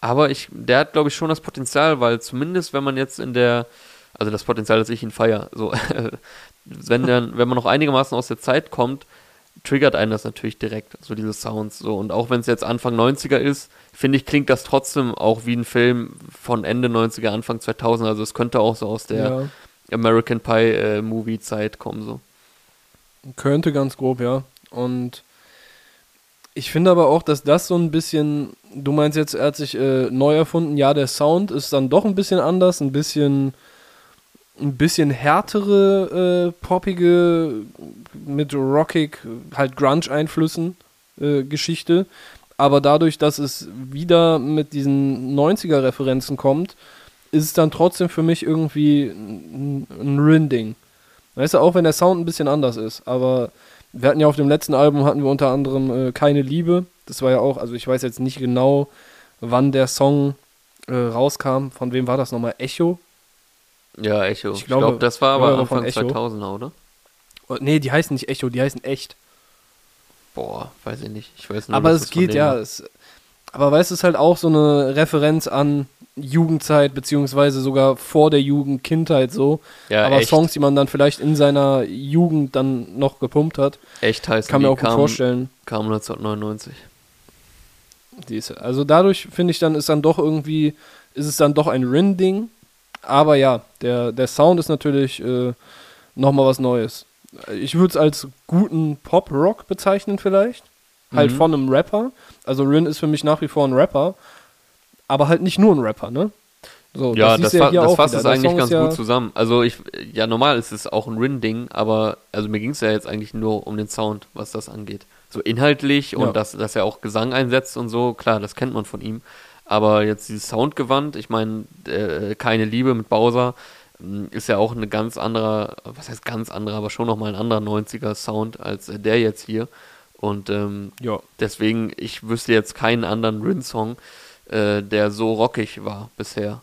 aber ich, der hat, glaube ich, schon das Potenzial, weil zumindest, wenn man jetzt in der, also das Potenzial, dass ich ihn feier, so, wenn dann, wenn man noch einigermaßen aus der Zeit kommt, triggert einen das natürlich direkt, so diese Sounds, so. Und auch wenn es jetzt Anfang 90er ist, finde ich, klingt das trotzdem auch wie ein Film von Ende 90er, Anfang 2000, also es könnte auch so aus der ja. American Pie äh, Movie Zeit kommen, so. Könnte ganz grob, ja. Und ich finde aber auch, dass das so ein bisschen, du meinst jetzt, er hat sich äh, neu erfunden, ja, der Sound ist dann doch ein bisschen anders, ein bisschen, ein bisschen härtere, äh, poppige, mit rockig, halt Grunge-Einflüssen äh, Geschichte. Aber dadurch, dass es wieder mit diesen 90er-Referenzen kommt, ist es dann trotzdem für mich irgendwie ein, ein Rin-Ding. Weißt du, auch wenn der Sound ein bisschen anders ist, aber wir hatten ja auf dem letzten Album hatten wir unter anderem äh, Keine Liebe. Das war ja auch, also ich weiß jetzt nicht genau, wann der Song äh, rauskam. Von wem war das nochmal? Echo? Ja, Echo. Ich Ich glaube, glaube, das war aber von Anfang Echo. 2000er, oder? Oh, nee, die heißen nicht Echo, die heißen echt. Boah, weiß ich nicht. Ich weiß nur, aber es geht ja. Es, aber weißt du, es ist halt auch so eine Referenz an Jugendzeit, beziehungsweise sogar vor der Jugend, Kindheit so. Ja, aber echt, Songs, die man dann vielleicht in seiner Jugend dann noch gepumpt hat, echt heißen kann man auch gut kam, vorstellen. kam 1999. Die ist, also dadurch finde ich dann ist dann doch irgendwie, ist es dann doch ein Rin-Ding. Aber ja, der, der Sound ist natürlich äh, nochmal was Neues. Ich würde es als guten Pop-Rock bezeichnen vielleicht. Halt Mhm. von einem Rapper. Also Rin ist für mich nach wie vor ein Rapper. Aber halt nicht nur ein Rapper, ne? So, Ja, das, fa hier das fasst es eigentlich ganz ja, gut zusammen. Also ich, ja, normal ist es auch ein Rin-Ding, aber also mir ging es ja jetzt eigentlich nur um den Sound, was das angeht. So inhaltlich und Ja. dass, dass er auch Gesang einsetzt und so, klar, das kennt man von ihm. Aber jetzt dieses Soundgewand, ich meine, äh, keine Liebe mit Bowser, mh, ist ja auch eine ganz andere, was heißt ganz andere, aber schon nochmal ein anderer 90er-Sound als äh, der jetzt hier. Und ähm, Ja, deswegen, ich wüsste jetzt keinen anderen Rin-Song, äh, der so rockig war bisher.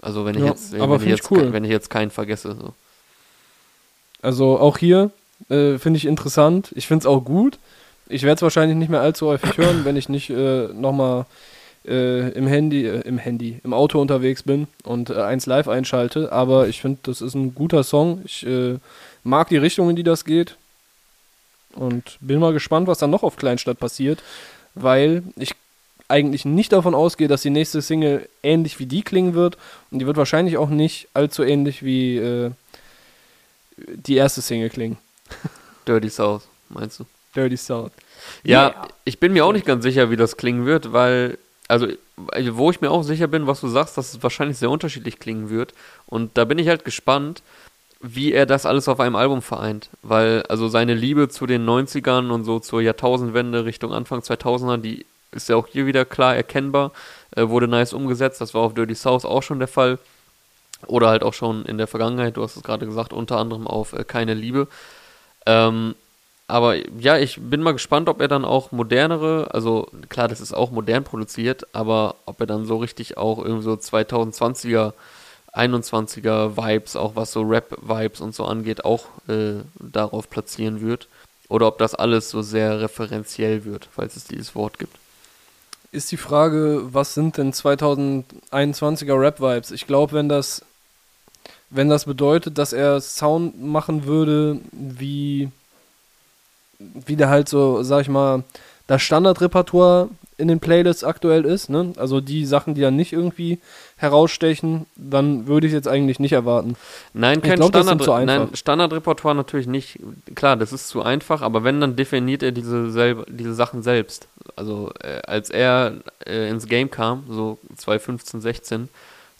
Also wenn ich Ja, jetzt, aber wenn ich jetzt, cool. wenn ich jetzt keinen vergesse. So. also auch hier äh, finde ich interessant. Ich finde es auch gut. Ich werde es wahrscheinlich nicht mehr allzu häufig hören, wenn ich nicht äh, nochmal äh, im Handy, äh, im Handy, im Auto unterwegs bin und äh, eins live einschalte. Aber ich finde, das ist ein guter Song. Ich äh, mag die Richtung, in die das geht. Und bin mal gespannt, was dann noch auf Kleinstadt passiert, weil ich eigentlich nicht davon ausgehe, dass die nächste Single ähnlich wie die klingen wird. Und die wird wahrscheinlich auch nicht allzu ähnlich wie äh, die erste Single klingen. Dirty South, meinst du? Dirty South. Ja, Yeah. ich bin mir auch nicht ganz sicher, wie das klingen wird, weil, also, wo ich mir auch sicher bin, was du sagst, dass es wahrscheinlich sehr unterschiedlich klingen wird. Und da bin ich halt gespannt, wie er das alles auf einem Album vereint. Weil, also seine Liebe zu den 90ern und so zur Jahrtausendwende Richtung Anfang 2000er, die ist ja auch hier wieder klar erkennbar, äh, wurde nice umgesetzt, das war auf Dirty South auch schon der Fall. Oder halt auch schon in der Vergangenheit, du hast es gerade gesagt, unter anderem auf äh, Keine Liebe. Ähm, aber ja, ich bin mal gespannt, ob er dann auch modernere, also klar, das ist auch modern produziert, aber ob er dann so richtig auch irgendwie so 2020er, 21er Vibes, auch was so Rap-Vibes und so angeht, auch äh, darauf platzieren wird. Oder ob das alles so sehr referenziell wird, falls es dieses Wort gibt. Ist die Frage, was sind denn 2021er Rap-Vibes? Ich glaube, wenn das, wenn das bedeutet, dass er Sound machen würde, wie wie der halt so, sag ich mal, das Standardrepertoire in den Playlists aktuell ist, ne? Also die Sachen, die dann nicht irgendwie herausstechen, dann würde ich jetzt eigentlich nicht erwarten. Nein, kein glaub, Standard, nein, Standardrepertoire natürlich nicht. Klar, das ist zu einfach, aber wenn, dann definiert er diese, selber, diese Sachen selbst. Also äh, als er äh, ins Game kam, so 2015, 16,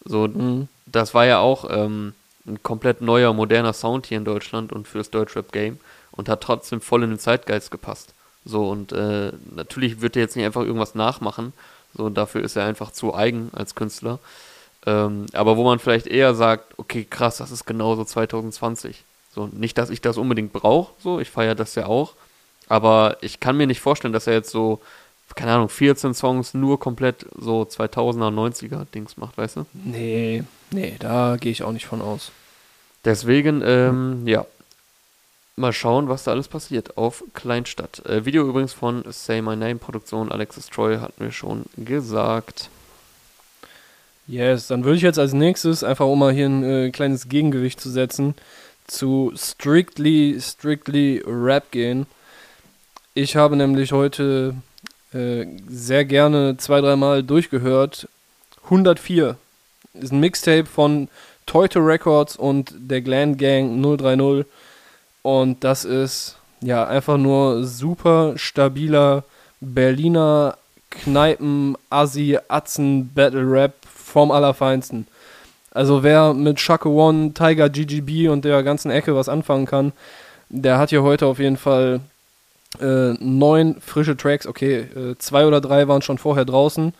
so, mhm. das war ja auch ähm, ein komplett neuer, moderner Sound hier in Deutschland und fürs Deutschrap-Game und hat trotzdem voll in den Zeitgeist gepasst. So, und äh, natürlich wird er jetzt nicht einfach irgendwas nachmachen. So, dafür ist er einfach zu eigen als Künstler. Ähm, aber wo man vielleicht eher sagt, okay, krass, das ist genauso 2020. So, nicht, dass ich das unbedingt brauche, so, ich feiere das ja auch. Aber ich kann mir nicht vorstellen, dass er jetzt so, keine Ahnung, 14 Songs nur komplett so 2000er, 90er Dings macht, weißt du? Nee, nee, da gehe ich auch nicht von aus. Deswegen, ähm, ja, Mal schauen, was da alles passiert auf Kleinstadt. Äh, Video übrigens von Say My Name Produktion. Alexis Troy hatten wir schon gesagt. Yes, dann würde ich jetzt als nächstes, einfach um mal hier ein äh, kleines Gegengewicht zu setzen, zu Strictly, Strictly Rap gehen. Ich habe nämlich heute äh, sehr gerne zwei, dreimal durchgehört. 104 ist ein Mixtape von Teute Records und der Gland Gang 030. Und das ist ja einfach nur super stabiler Berliner Kneipen, Assi, Atzen, Battle Rap vom Allerfeinsten. Also wer mit Shaka One, Tiger, GGB und der ganzen Ecke was anfangen kann, der hat hier heute auf jeden Fall äh, neun frische Tracks, okay, äh, zwei oder drei waren schon vorher draußen,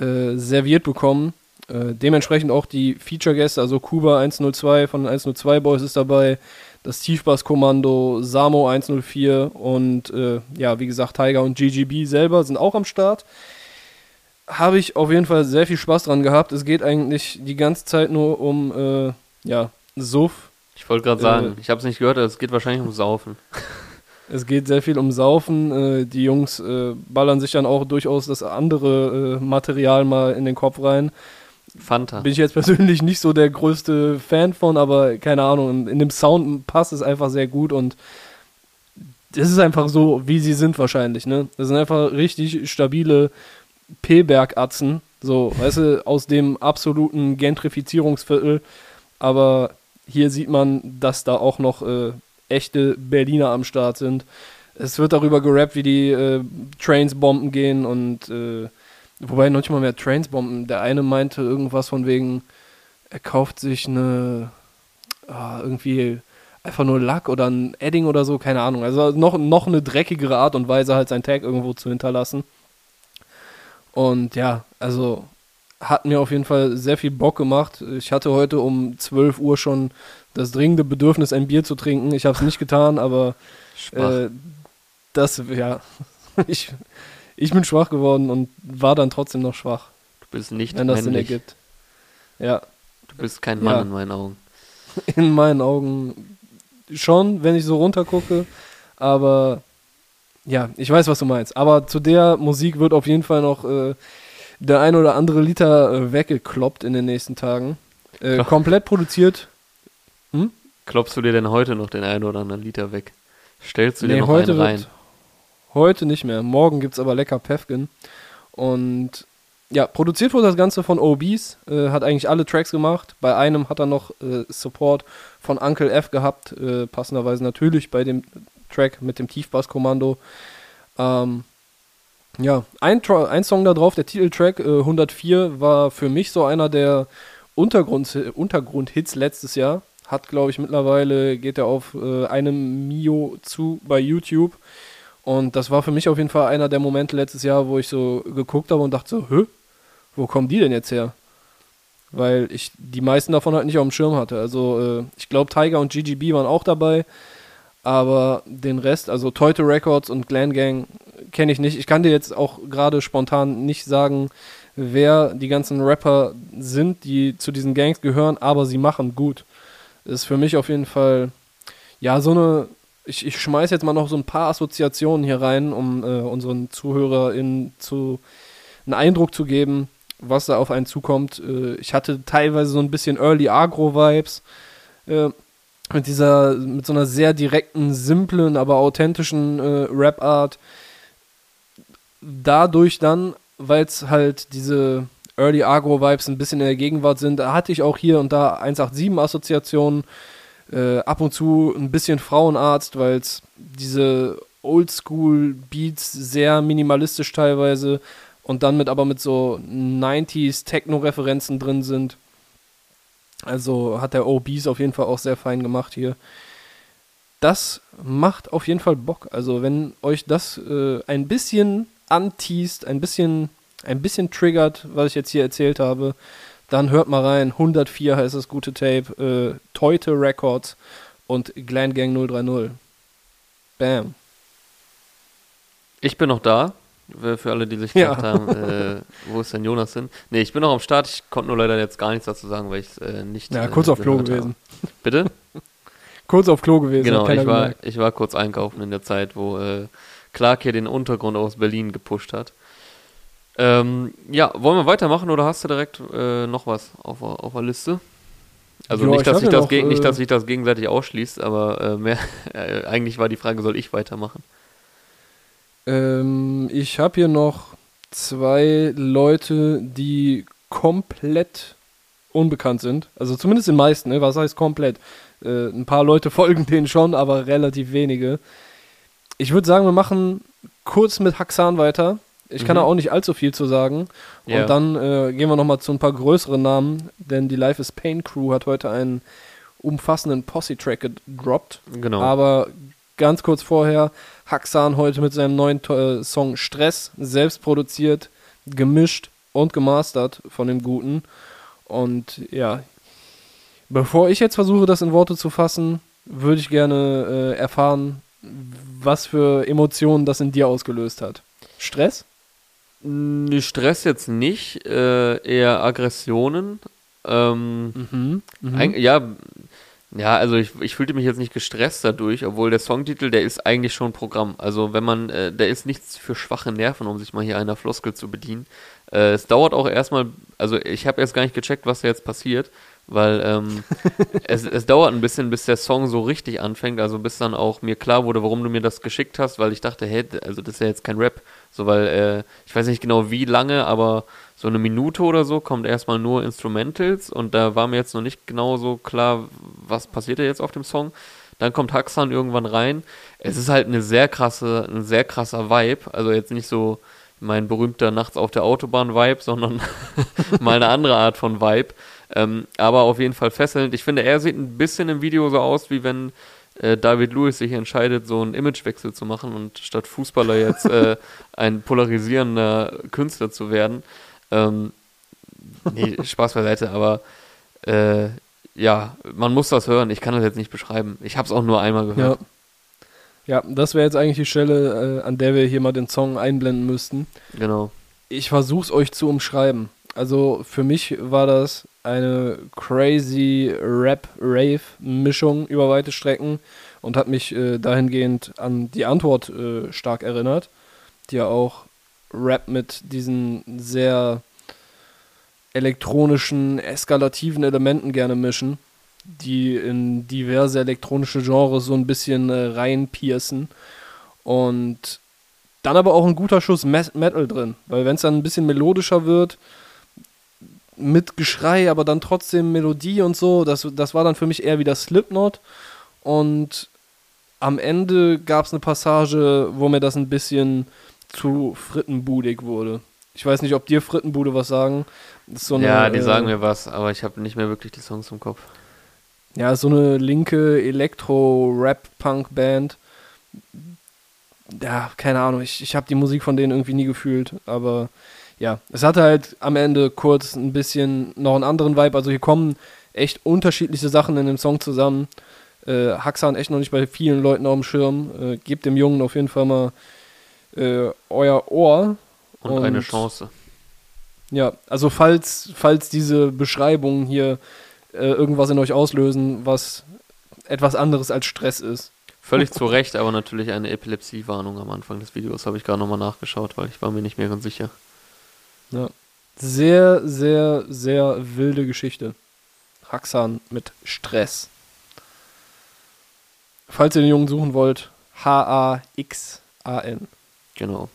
äh, serviert bekommen. Äh, dementsprechend auch die Feature-Gäste, also Kuba 102 von 102 Boys ist dabei, das Tiefbasskommando, Samo 104 und äh, ja, wie gesagt, Tiger und GGB selber sind auch am Start. Habe ich auf jeden Fall sehr viel Spaß dran gehabt. Es geht eigentlich die ganze Zeit nur um, äh, ja, Suff. Ich wollte gerade sagen, äh, ich habe es nicht gehört, es geht wahrscheinlich um Saufen. Es geht sehr viel um Saufen. Äh, die Jungs äh, ballern sich dann auch durchaus das andere äh, Material mal in den Kopf rein. Fanta. Bin ich jetzt persönlich nicht so der größte Fan von, aber keine Ahnung, in dem Sound passt es einfach sehr gut und das ist einfach so, wie sie sind wahrscheinlich, ne? Das sind einfach richtig stabile P-Berg-Atzen, so, weißt du, aus dem absoluten Gentrifizierungsviertel, aber hier sieht man, dass da auch noch äh, echte Berliner am Start sind. Es wird darüber gerappt, wie die äh, Trains bomben gehen und äh, Wobei noch nicht mal mehr Trainsbomben. Der eine meinte irgendwas von wegen, er kauft sich eine, ah, irgendwie einfach nur Lack oder ein Edding oder so, keine Ahnung. Also noch, noch eine dreckigere Art und Weise, halt sein Tag irgendwo zu hinterlassen. Und ja, also hat mir auf jeden Fall sehr viel Bock gemacht. Ich hatte heute um 12 Uhr schon das dringende Bedürfnis, ein Bier zu trinken. Ich habe es nicht getan, aber äh, das, ja, ich, ich bin schwach geworden und war dann trotzdem noch schwach. Du bist nicht wenn das Sinn ergibt. Ja. Du bist kein Mann ja. in meinen Augen. In meinen Augen schon, wenn ich so runtergucke, aber ja, ich weiß, was du meinst. Aber zu der Musik wird auf jeden Fall noch äh, der ein oder andere Liter äh, weggekloppt in den nächsten Tagen. Äh, komplett produziert. Hm? Kloppst du dir denn heute noch den einen oder anderen Liter weg? Stellst du nee, dir noch heute einen rein? Wird, Heute nicht mehr. Morgen gibt es aber lecker Pefkin. Und ja, produziert wurde das Ganze von OBs, äh, hat eigentlich alle Tracks gemacht. Bei einem hat er noch äh, Support von Uncle F gehabt, äh, passenderweise natürlich bei dem Track mit dem Tiefbasskommando. Ähm, ja, ein, ein, Song da drauf, der Titeltrack 104, äh, war für mich so einer der Untergrund, Untergrundhits letztes Jahr. Hat, glaube ich, mittlerweile geht er auf äh, einem Mio zu bei YouTube. Und das war für mich auf jeden Fall einer der Momente letztes Jahr, wo ich so geguckt habe und dachte so, hä, wo kommen die denn jetzt her? Weil ich die meisten davon halt nicht auf dem Schirm hatte. Also äh, ich glaube, Tiger und GGB waren auch dabei, aber den Rest, also Teute Records und Glam Gang, kenne ich nicht. Ich kann dir jetzt auch gerade spontan nicht sagen, wer die ganzen Rapper sind, die zu diesen Gangs gehören, aber sie machen gut. Ist für mich auf jeden Fall, ja, so eine ich, ich schmeiß jetzt mal noch so ein paar Assoziationen hier rein, um äh, unseren ZuhörerInnen zu, einen Eindruck zu geben, was da auf einen zukommt. Äh, ich hatte teilweise so ein bisschen Early Agro-Vibes. Äh, mit dieser, mit so einer sehr direkten, simplen, aber authentischen äh, Rap-Art. Dadurch dann, weil es halt diese Early Agro-Vibes ein bisschen in der Gegenwart sind, da hatte ich auch hier und da 187-Assoziationen äh, ab und zu ein bisschen Frauenarzt, weil es diese Oldschool-Beats sehr minimalistisch teilweise und dann mit aber mit so 90s Techno-Referenzen drin sind. Also hat der OBs auf jeden Fall auch sehr fein gemacht hier. Das macht auf jeden Fall Bock. Also wenn euch das äh, ein bisschen anteast, ein bisschen, ein bisschen triggert, was ich jetzt hier erzählt habe, dann hört mal rein. 104 heißt das gute Tape. Äh, Teute Records und Glam Gang 030. Bam. Ich bin noch da. Für alle, die sich gefragt ja. haben, äh, wo ist denn Jonas hin? Nee, ich bin noch am Start. Ich konnte nur leider jetzt gar nichts dazu sagen, weil ich es äh, nicht. Ja, kurz äh, auf Klo gewesen. Habe. Bitte? kurz auf Klo gewesen. Genau, ich war, ich war kurz einkaufen in der Zeit, wo äh, Clark hier den Untergrund aus Berlin gepusht hat. Ähm, ja, wollen wir weitermachen oder hast du direkt äh, noch was auf, auf der Liste? Also jo, nicht, dass sich das, noch, nicht, dass sich das gegenseitig ausschließt, aber äh, mehr, äh, eigentlich war die Frage, soll ich weitermachen? Ähm, ich habe hier noch zwei Leute, die komplett unbekannt sind. Also zumindest den meisten, ne? was heißt komplett? Äh, ein paar Leute folgen denen schon, aber relativ wenige. Ich würde sagen, wir machen kurz mit Haxan weiter. Ich kann mhm. da auch nicht allzu viel zu sagen. Yeah. Und dann äh, gehen wir nochmal zu ein paar größeren Namen, denn die Life is Pain Crew hat heute einen umfassenden Posse-Track gedroppt. Genau. Aber ganz kurz vorher, Haxan heute mit seinem neuen äh, Song Stress, selbst produziert, gemischt und gemastert von dem Guten. Und ja, bevor ich jetzt versuche, das in Worte zu fassen, würde ich gerne äh, erfahren, was für Emotionen das in dir ausgelöst hat. Stress? Stress jetzt nicht, äh, eher Aggressionen. Ähm, mhm, mh. ja, ja, also ich, ich fühlte mich jetzt nicht gestresst dadurch, obwohl der Songtitel, der ist eigentlich schon Programm. Also wenn man, äh, der ist nichts für schwache Nerven, um sich mal hier einer Floskel zu bedienen. Äh, es dauert auch erstmal, also ich habe erst gar nicht gecheckt, was da jetzt passiert weil ähm, es, es dauert ein bisschen, bis der Song so richtig anfängt, also bis dann auch mir klar wurde, warum du mir das geschickt hast, weil ich dachte, hey, also das ist ja jetzt kein Rap, so weil äh, ich weiß nicht genau wie lange, aber so eine Minute oder so kommt erstmal nur Instrumentals und da war mir jetzt noch nicht genau so klar, was passiert da jetzt auf dem Song. Dann kommt Haxan irgendwann rein. Es ist halt eine sehr krasse, ein sehr krasser Vibe, also jetzt nicht so mein berühmter Nachts auf der Autobahn Vibe, sondern mal eine andere Art von Vibe. Ähm, aber auf jeden Fall fesselnd. Ich finde, er sieht ein bisschen im Video so aus, wie wenn äh, David Lewis sich entscheidet, so einen Imagewechsel zu machen und statt Fußballer jetzt äh, ein polarisierender Künstler zu werden. Ähm, nee, Spaß beiseite, aber äh, ja, man muss das hören. Ich kann das jetzt nicht beschreiben. Ich habe es auch nur einmal gehört. Ja. Ja, das wäre jetzt eigentlich die Stelle, äh, an der wir hier mal den Song einblenden müssten. Genau. Ich versuche es euch zu umschreiben. Also für mich war das eine crazy Rap-Rave-Mischung über weite Strecken und hat mich äh, dahingehend an die Antwort äh, stark erinnert, die ja auch Rap mit diesen sehr elektronischen, eskalativen Elementen gerne mischen, die in diverse elektronische Genres so ein bisschen äh, reinpiercen und dann aber auch ein guter Schuss Metal drin, weil wenn es dann ein bisschen melodischer wird, mit Geschrei, aber dann trotzdem Melodie und so. Das, das war dann für mich eher wie das Slipknot. Und am Ende gab es eine Passage, wo mir das ein bisschen zu frittenbudig wurde. Ich weiß nicht, ob dir Frittenbude was sagen. So eine, ja, die äh, sagen mir was, aber ich habe nicht mehr wirklich die Songs im Kopf. Ja, so eine linke Elektro-Rap-Punk-Band. ja, keine Ahnung, ich, ich habe die Musik von denen irgendwie nie gefühlt, aber ja, es hatte halt am Ende kurz ein bisschen noch einen anderen Vibe, also hier kommen echt unterschiedliche Sachen in dem Song zusammen. Äh, Haxan echt noch nicht bei vielen Leuten auf dem Schirm. Äh, gebt dem Jungen auf jeden Fall mal äh, euer Ohr. Und, und, eine Chance. Ja, also falls, falls diese Beschreibungen hier äh, irgendwas in euch auslösen, was etwas anderes als Stress ist. Völlig zu Recht, aber natürlich eine Epilepsie-Warnung am Anfang des Videos, habe ich gerade nochmal nachgeschaut, weil ich war mir nicht mehr ganz sicher. Ja. Sehr, sehr, sehr wilde Geschichte. Haxan mit Stress. Falls ihr den Jungen suchen wollt, H-A-X-A-N. Genau.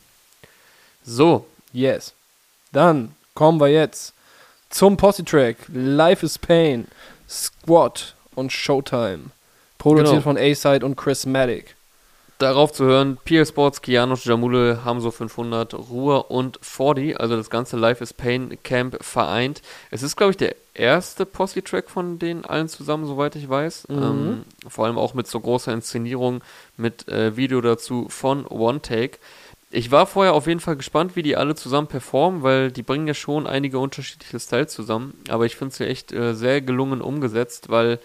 So. Yes. Dann kommen wir jetzt zum Posse-Track Life is Pain, Squat und Showtime. Produziert genau. von A-Side und Chris Matic. Darauf zu hören, PL Sports, Kianos, Jamule, Hamso 500, Ruhr und 40, also das ganze Life is Pain Camp vereint. Es ist, glaube ich, der erste Posse-Track von denen allen zusammen, soweit ich weiß. Mhm. Ähm, vor allem auch mit so großer Inszenierung, mit äh, Video dazu von One Take. Ich war vorher auf jeden Fall gespannt, wie die alle zusammen performen, weil die bringen ja schon einige unterschiedliche Styles zusammen. Aber ich finde es ja echt äh, sehr gelungen umgesetzt, weil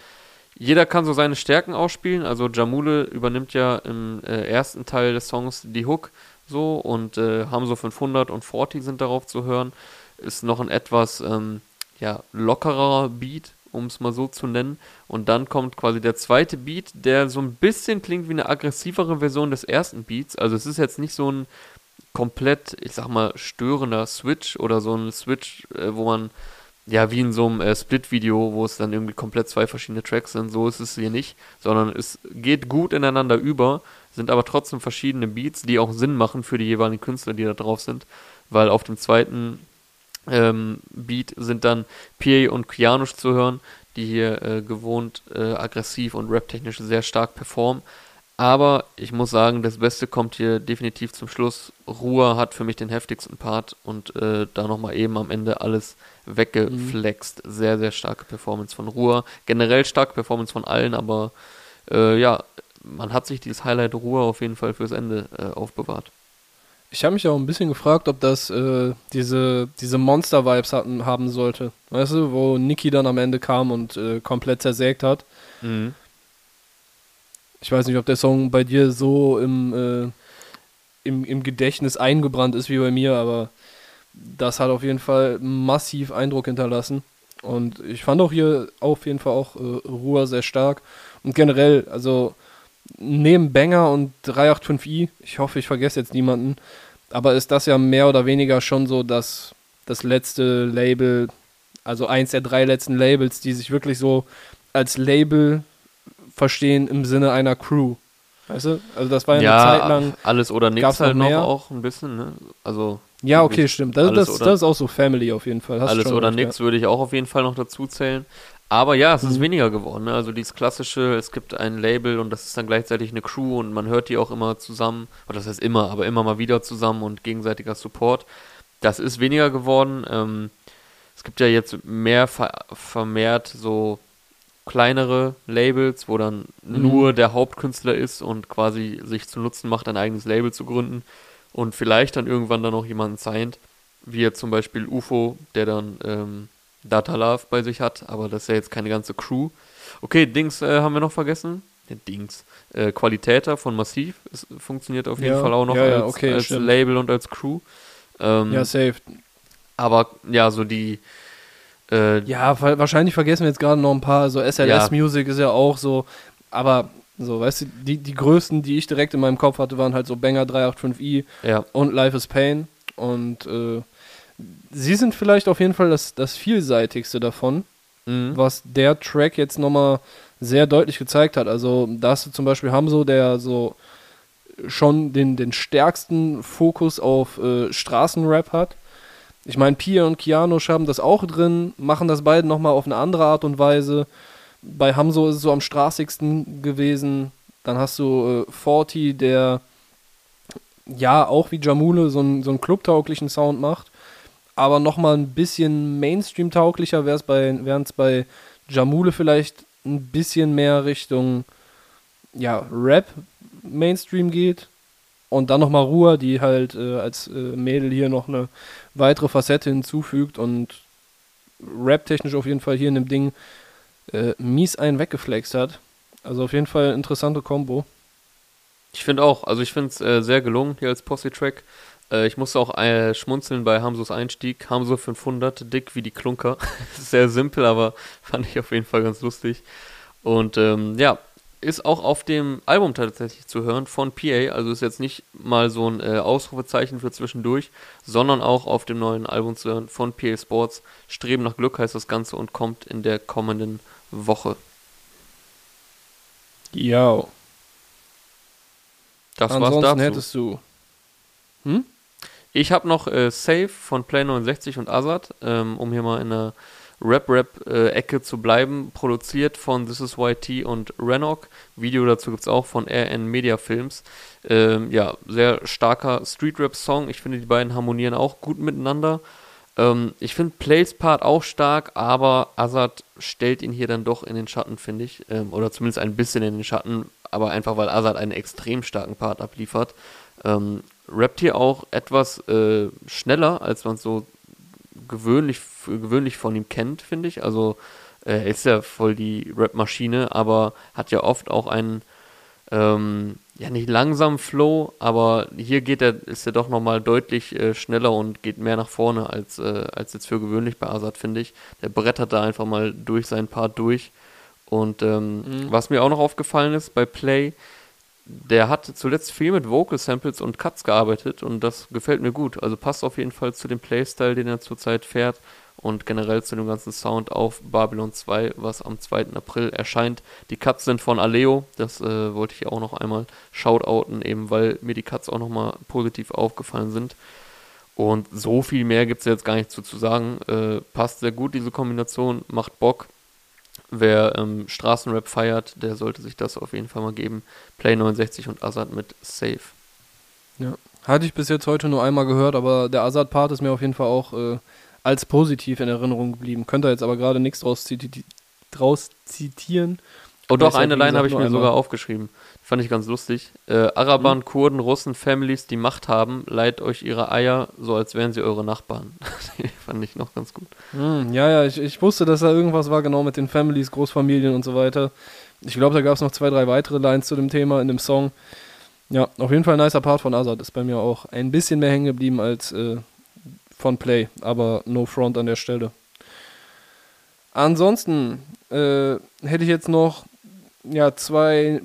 jeder kann so seine Stärken ausspielen. Also Jamule übernimmt ja im äh, ersten Teil des Songs die Hook so und äh, Hamso 500 und 40 sind darauf zu hören. Ist noch ein etwas ähm, ja, lockerer Beat, um es mal so zu nennen. Und dann kommt quasi der zweite Beat, der so ein bisschen klingt wie eine aggressivere Version des ersten Beats. Also es ist jetzt nicht so ein komplett, ich sag mal, störender Switch oder so ein Switch, äh, wo man, ja, wie in so einem äh, Split-Video, wo es dann irgendwie komplett zwei verschiedene Tracks sind. So ist es hier nicht, sondern es geht gut ineinander über, sind aber trotzdem verschiedene Beats, die auch Sinn machen für die jeweiligen Künstler, die da drauf sind. Weil auf dem zweiten ähm, Beat sind dann PA und Kianush zu hören, die hier äh, gewohnt äh, aggressiv und raptechnisch sehr stark performen. Aber ich muss sagen, das Beste kommt hier definitiv zum Schluss. Ruhr hat für mich den heftigsten Part und äh, da nochmal eben am Ende alles weggeflext. Mhm. Sehr, sehr starke Performance von Ruhr. Generell starke Performance von allen, aber äh, ja, man hat sich dieses Highlight Ruhr auf jeden Fall fürs Ende äh, aufbewahrt. Ich habe mich auch ein bisschen gefragt, ob das äh, diese, diese Monster-Vibes haben sollte. Weißt du, wo Niki dann am Ende kam und äh, komplett zersägt hat. Mhm. Ich weiß nicht, ob der Song bei dir so im, äh, im, im Gedächtnis eingebrannt ist wie bei mir, aber das hat auf jeden Fall massiv Eindruck hinterlassen. Und ich fand auch hier auf jeden Fall auch äh, Ruhr sehr stark. Und generell, also neben Banger und 385i, ich hoffe, ich vergesse jetzt niemanden, aber ist das ja mehr oder weniger schon so das, das letzte Label, also eins der drei letzten Labels, die sich wirklich so als Label verstehen im Sinne einer Crew. Weißt du? Also das war ja, ja eine Zeit lang. Alles oder nichts halt noch mehr. auch ein bisschen, ne? Also. Ja, okay, stimmt. Das, das, das, ist auch so Family auf jeden Fall. Hast alles oder nichts ja. würde ich auch auf jeden Fall noch dazu zählen. Aber ja, es ist mhm. weniger geworden. Ne? Also dieses klassische, es gibt ein Label und das ist dann gleichzeitig eine Crew und man hört die auch immer zusammen, oder das heißt immer, aber immer mal wieder zusammen und gegenseitiger Support. Das ist weniger geworden. Ähm, es gibt ja jetzt mehr ver vermehrt so kleinere Labels, wo dann mhm. nur der Hauptkünstler ist und quasi sich zu Nutzen macht, ein eigenes Label zu gründen und vielleicht dann irgendwann dann noch jemanden signed, wie jetzt zum Beispiel UFO, der dann ähm, Data Love bei sich hat, aber das ist ja jetzt keine ganze Crew. Okay, Dings äh, haben wir noch vergessen. Ja, Dings. Äh, Qualitäter von Massiv es funktioniert auf jeden ja, Fall auch noch ja, als, okay, als Label und als Crew. Ähm, ja, safe. Aber ja, so die. Äh, ja, wahrscheinlich vergessen wir jetzt gerade noch ein paar. So SLS Music ist ja auch so. Aber so, weißt du, die, die größten, die ich direkt in meinem Kopf hatte, waren halt so Banger 385i und Life is Pain. Und äh, sie sind vielleicht auf jeden Fall das, das vielseitigste davon, mhm. was der Track jetzt nochmal sehr deutlich gezeigt hat. Also da hast du zum Beispiel Hamso, der so schon den, den stärksten Fokus auf äh, Straßenrap hat. Ich meine, Pia und Kianosch haben das auch drin, machen das beide nochmal auf eine andere Art und Weise. Bei Hamso ist es so am straßigsten gewesen. Dann hast du äh, Forti, der ja auch wie Jamule so einen, so einen clubtauglichen Sound macht aber nochmal ein bisschen Mainstream-tauglicher, während es bei Jamule vielleicht ein bisschen mehr Richtung ja, Rap Mainstream geht. Und dann nochmal Ruhe, die halt äh, als äh, Mädel hier noch eine weitere Facette hinzufügt und rap-technisch auf jeden Fall hier in dem Ding äh, mies einen weggeflext hat. Also auf jeden Fall interessante Kombo. Ich finde auch, also ich finde es äh, sehr gelungen hier als Posse-Track. Äh, ich musste auch äh, schmunzeln bei Hamsos Einstieg. Hamso 500, dick wie die Klunker. sehr simpel, aber fand ich auf jeden Fall ganz lustig. Und ähm, ja, ist auch auf dem Album tatsächlich zu hören von PA. Also ist jetzt nicht mal so ein äh, Ausrufezeichen für zwischendurch, sondern auch auf dem neuen Album zu hören von PA Sports. Streben nach Glück heißt das Ganze und kommt in der kommenden Woche. Ja. Das Ansonsten war's dazu. hättest du. Hm? Ich habe noch äh, Save von Play 69 und Azad, ähm, um hier mal in der Rap-Rap-Ecke zu bleiben, produziert von This Is YT und Renok. Video dazu gibt es auch von RN Media Films. Ähm, ja, sehr starker Street-Rap-Song. Ich finde, die beiden harmonieren auch gut miteinander. Ähm, ich finde Plays Part auch stark, aber Azad stellt ihn hier dann doch in den Schatten, finde ich. Ähm, oder zumindest ein bisschen in den Schatten, aber einfach weil Azad einen extrem starken Part abliefert. Ähm, rappt hier auch etwas äh, schneller, als man so gewöhnlich, gewöhnlich von ihm kennt, finde ich. Also äh, er ist ja voll die Rap-Maschine, aber hat ja oft auch einen, ähm, ja nicht langsamen Flow, aber hier geht er, ist er doch nochmal deutlich äh, schneller und geht mehr nach vorne als, äh, als jetzt für gewöhnlich bei Azad, finde ich. Der brettert da einfach mal durch seinen Part durch. Und ähm, mhm. was mir auch noch aufgefallen ist bei Play, der hat zuletzt viel mit Vocal Samples und Cuts gearbeitet und das gefällt mir gut. Also passt auf jeden Fall zu dem Playstyle, den er zurzeit fährt und generell zu dem ganzen Sound auf Babylon 2, was am 2. April erscheint. Die Cuts sind von Aleo, das äh, wollte ich auch noch einmal shoutouten, eben weil mir die Cuts auch nochmal positiv aufgefallen sind. Und so viel mehr gibt es jetzt gar nicht zu, zu sagen. Äh, passt sehr gut, diese Kombination, macht Bock. Wer ähm, Straßenrap feiert, der sollte sich das auf jeden Fall mal geben. Play 69 und Azad mit Safe. Ja, hatte ich bis jetzt heute nur einmal gehört, aber der Azad-Part ist mir auf jeden Fall auch äh, als positiv in Erinnerung geblieben. Könnte jetzt aber gerade nichts draus, ziti draus zitieren. Oh doch, eine Line habe ich mir sogar aufgeschrieben. Fand ich ganz lustig. Äh, Arabern, mhm. Kurden, Russen, Families, die Macht haben, leiht euch ihre Eier, so als wären sie eure Nachbarn. fand ich noch ganz gut. Mhm, ja, ja, ich, ich wusste, dass da irgendwas war, genau mit den Families, Großfamilien und so weiter. Ich glaube, da gab es noch zwei, drei weitere Lines zu dem Thema in dem Song. Ja, auf jeden Fall ein nicer Part von Azad. Ist bei mir auch ein bisschen mehr hängen geblieben als äh, von Play, aber no front an der Stelle. Ansonsten äh, hätte ich jetzt noch ja, zwei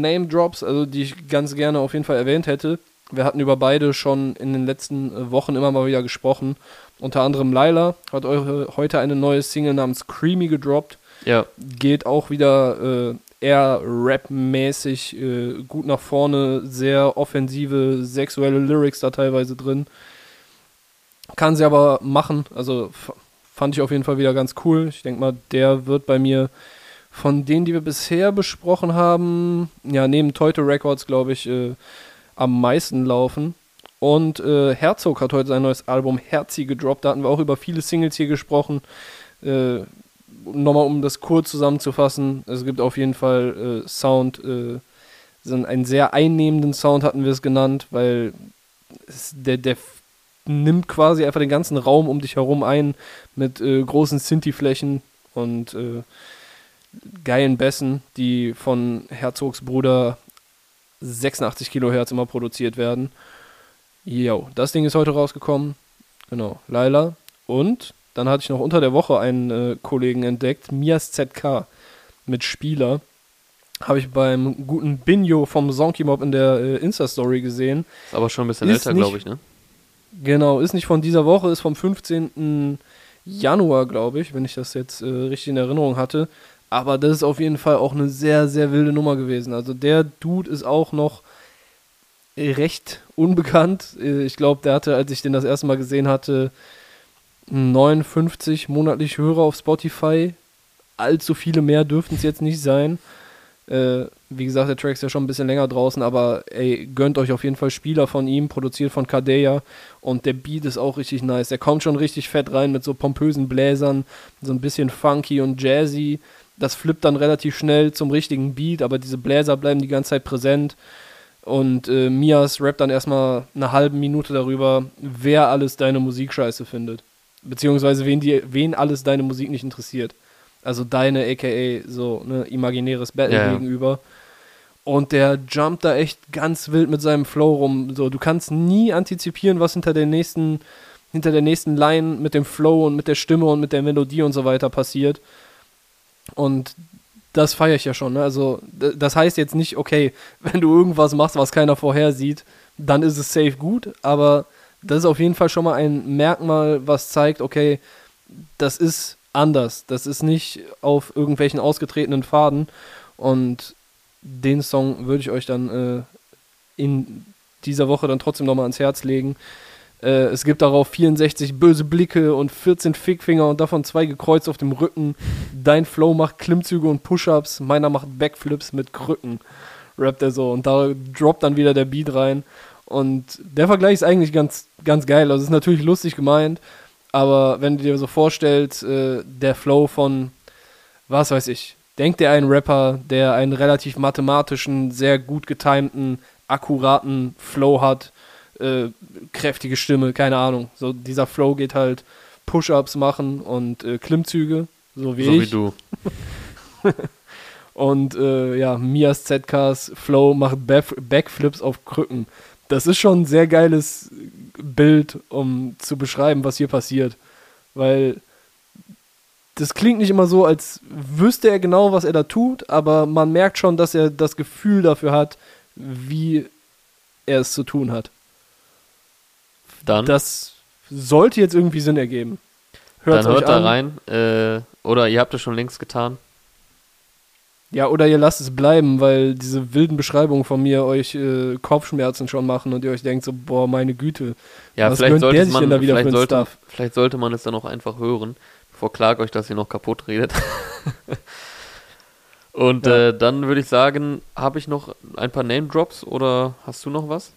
Name Drops, also die ich ganz gerne auf jeden Fall erwähnt hätte. Wir hatten über beide schon in den letzten äh, Wochen immer mal wieder gesprochen. Unter anderem Laila hat heute eine neue Single namens Creamy gedroppt. Ja. Geht auch wieder äh, eher Rap-mäßig äh, gut nach vorne, sehr offensive, sexuelle Lyrics da teilweise drin. Kann sie aber machen, also fand ich auf jeden Fall wieder ganz cool. Ich denke mal, der wird bei mir von denen, die wir bisher besprochen haben, ja, neben Teute Records, glaube ich, äh, am meisten laufen. Und äh, Herzog hat heute sein neues Album Herzi gedroppt. Da hatten wir auch über viele Singles hier gesprochen. Äh, Nochmal, um das kurz zusammenzufassen: Es gibt auf jeden Fall äh, Sound, äh, einen sehr einnehmenden Sound hatten wir es genannt, weil es, der, der nimmt quasi einfach den ganzen Raum um dich herum ein mit äh, großen Sinti-Flächen und äh, geilen Bässen, die von Herzogs Bruder 86 Kilohertz immer produziert werden. Jo, das Ding ist heute rausgekommen. Genau, Laila. Und dann hatte ich noch unter der Woche einen äh, Kollegen entdeckt, Mias ZK mit Spieler. Habe ich beim guten Binjo vom Zonky Mob in der äh, Insta-Story gesehen. Ist aber schon ein bisschen ist älter, glaube ich, ne? Genau, ist nicht von dieser Woche, ist vom 15. Januar, glaube ich, wenn ich das jetzt äh, richtig in Erinnerung hatte. Aber das ist auf jeden Fall auch eine sehr, sehr wilde Nummer gewesen. Also der Dude ist auch noch recht unbekannt. Ich glaube, der hatte, als ich den das erste Mal gesehen hatte, 59 monatlich Hörer auf Spotify. Allzu viele mehr dürften es jetzt nicht sein. Äh, wie gesagt, der Track ist ja schon ein bisschen länger draußen, aber ey, gönnt euch auf jeden Fall Spieler von ihm, produziert von Kadeya. Und der Beat ist auch richtig nice. Der kommt schon richtig fett rein mit so pompösen Bläsern, so ein bisschen funky und jazzy. Das flippt dann relativ schnell zum richtigen Beat, aber diese Bläser bleiben die ganze Zeit präsent. Und äh, Mias rappt dann erstmal eine halbe Minute darüber, wer alles deine Musik scheiße findet. Beziehungsweise wen, die, wen alles deine Musik nicht interessiert. Also deine, aka so, ne, imaginäres Battle ja. gegenüber. Und der jumpt da echt ganz wild mit seinem Flow rum. So, du kannst nie antizipieren, was hinter der nächsten, hinter der nächsten Line mit dem Flow und mit der Stimme und mit der Melodie und so weiter passiert. Und das feiere ich ja schon. Ne? Also, das heißt jetzt nicht, okay, wenn du irgendwas machst, was keiner vorhersieht, dann ist es safe gut, aber das ist auf jeden Fall schon mal ein Merkmal, was zeigt, okay, das ist anders. Das ist nicht auf irgendwelchen ausgetretenen Faden. Und den Song würde ich euch dann äh, in dieser Woche dann trotzdem nochmal ans Herz legen. Äh, es gibt darauf 64 böse Blicke und 14 Fickfinger und davon zwei gekreuzt auf dem Rücken. Dein Flow macht Klimmzüge und Push-Ups, meiner macht Backflips mit Krücken. Rappt er so. Und da droppt dann wieder der Beat rein. Und der Vergleich ist eigentlich ganz, ganz geil. Also ist natürlich lustig gemeint, aber wenn du dir so vorstellst, äh, der Flow von, was weiß ich, denkt dir ein Rapper, der einen relativ mathematischen, sehr gut getimten, akkuraten Flow hat, äh, kräftige Stimme, keine Ahnung. So dieser Flow geht halt Push-ups machen und äh, Klimmzüge, so wie so ich. wie du. Und äh, ja, Mias ZKs Flow macht Back Backflips auf Krücken. Das ist schon ein sehr geiles Bild, um zu beschreiben, was hier passiert. Weil das klingt nicht immer so, als wüsste er genau, was er da tut, aber man merkt schon, dass er das Gefühl dafür hat, wie er es zu tun hat. Dann, Das sollte jetzt irgendwie Sinn ergeben. Hört's dann hört da an. rein. Äh, oder ihr habt es schon längst getan. Ja, oder ihr lasst es bleiben, weil diese wilden Beschreibungen von mir euch äh, Kopfschmerzen schon machen und ihr euch denkt so, boah, meine Güte. Ja, Was vielleicht sollte der sich man, denn da wieder vielleicht, sollte, vielleicht sollte man es dann auch einfach hören, bevor Clark euch das hier noch kaputt redet. Und Ja. äh, dann würde ich sagen, habe ich noch ein paar Name-Drops oder hast du noch was?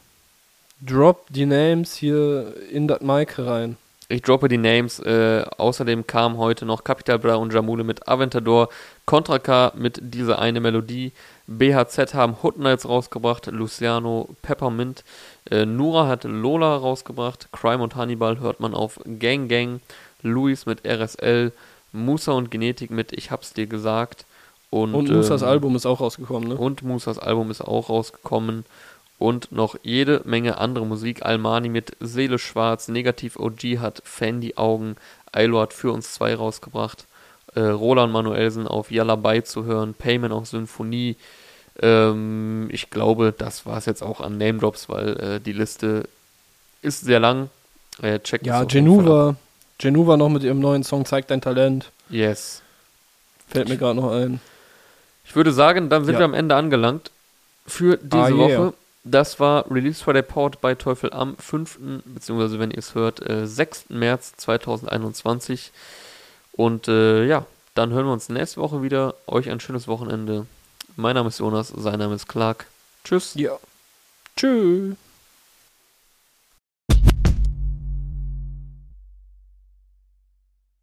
Drop die Names hier in das Mic rein. Ich droppe die Names. Äh, außerdem kam heute noch Capital Bra und Jamule mit Aventador, Contra K mit dieser eine Melodie, BHZ haben Hood Nights rausgebracht, Luciano Peppermint, äh, Nura hat Lola rausgebracht, Crime und Hannibal hört man auf Gang Gang, Luis mit RSL, Musa und Genetik mit Ich hab's dir gesagt und, Und Musas ähm, Album ist auch rausgekommen, ne? und Musas Album ist auch rausgekommen. Und noch jede Menge andere Musik. Almani mit Seele Schwarz, Negativ OG hat Fan die Augen, Ailo hat für uns zwei rausgebracht. Äh, Roland Manuelsen auf Yalla zu hören, Payment auf Symphonie. Ähm, ich glaube, das war es jetzt auch an Name Drops, weil äh, die Liste ist sehr lang. Äh, checkt Ja. Genuva. Genuva noch mit ihrem neuen Song Zeig dein Talent. Yes. Fällt mir gerade noch ein. Ich würde sagen, dann sind Ja. wir am Ende angelangt für diese Ah, yeah. Woche. Das war Release Friday Port bei Teufel am 5., beziehungsweise wenn ihr es hört, äh, 6. März 2021. Und äh, ja, dann hören wir uns nächste Woche wieder. Euch ein schönes Wochenende. Mein Name ist Jonas, sein Name ist Clark. Tschüss. Ja. Tschüss.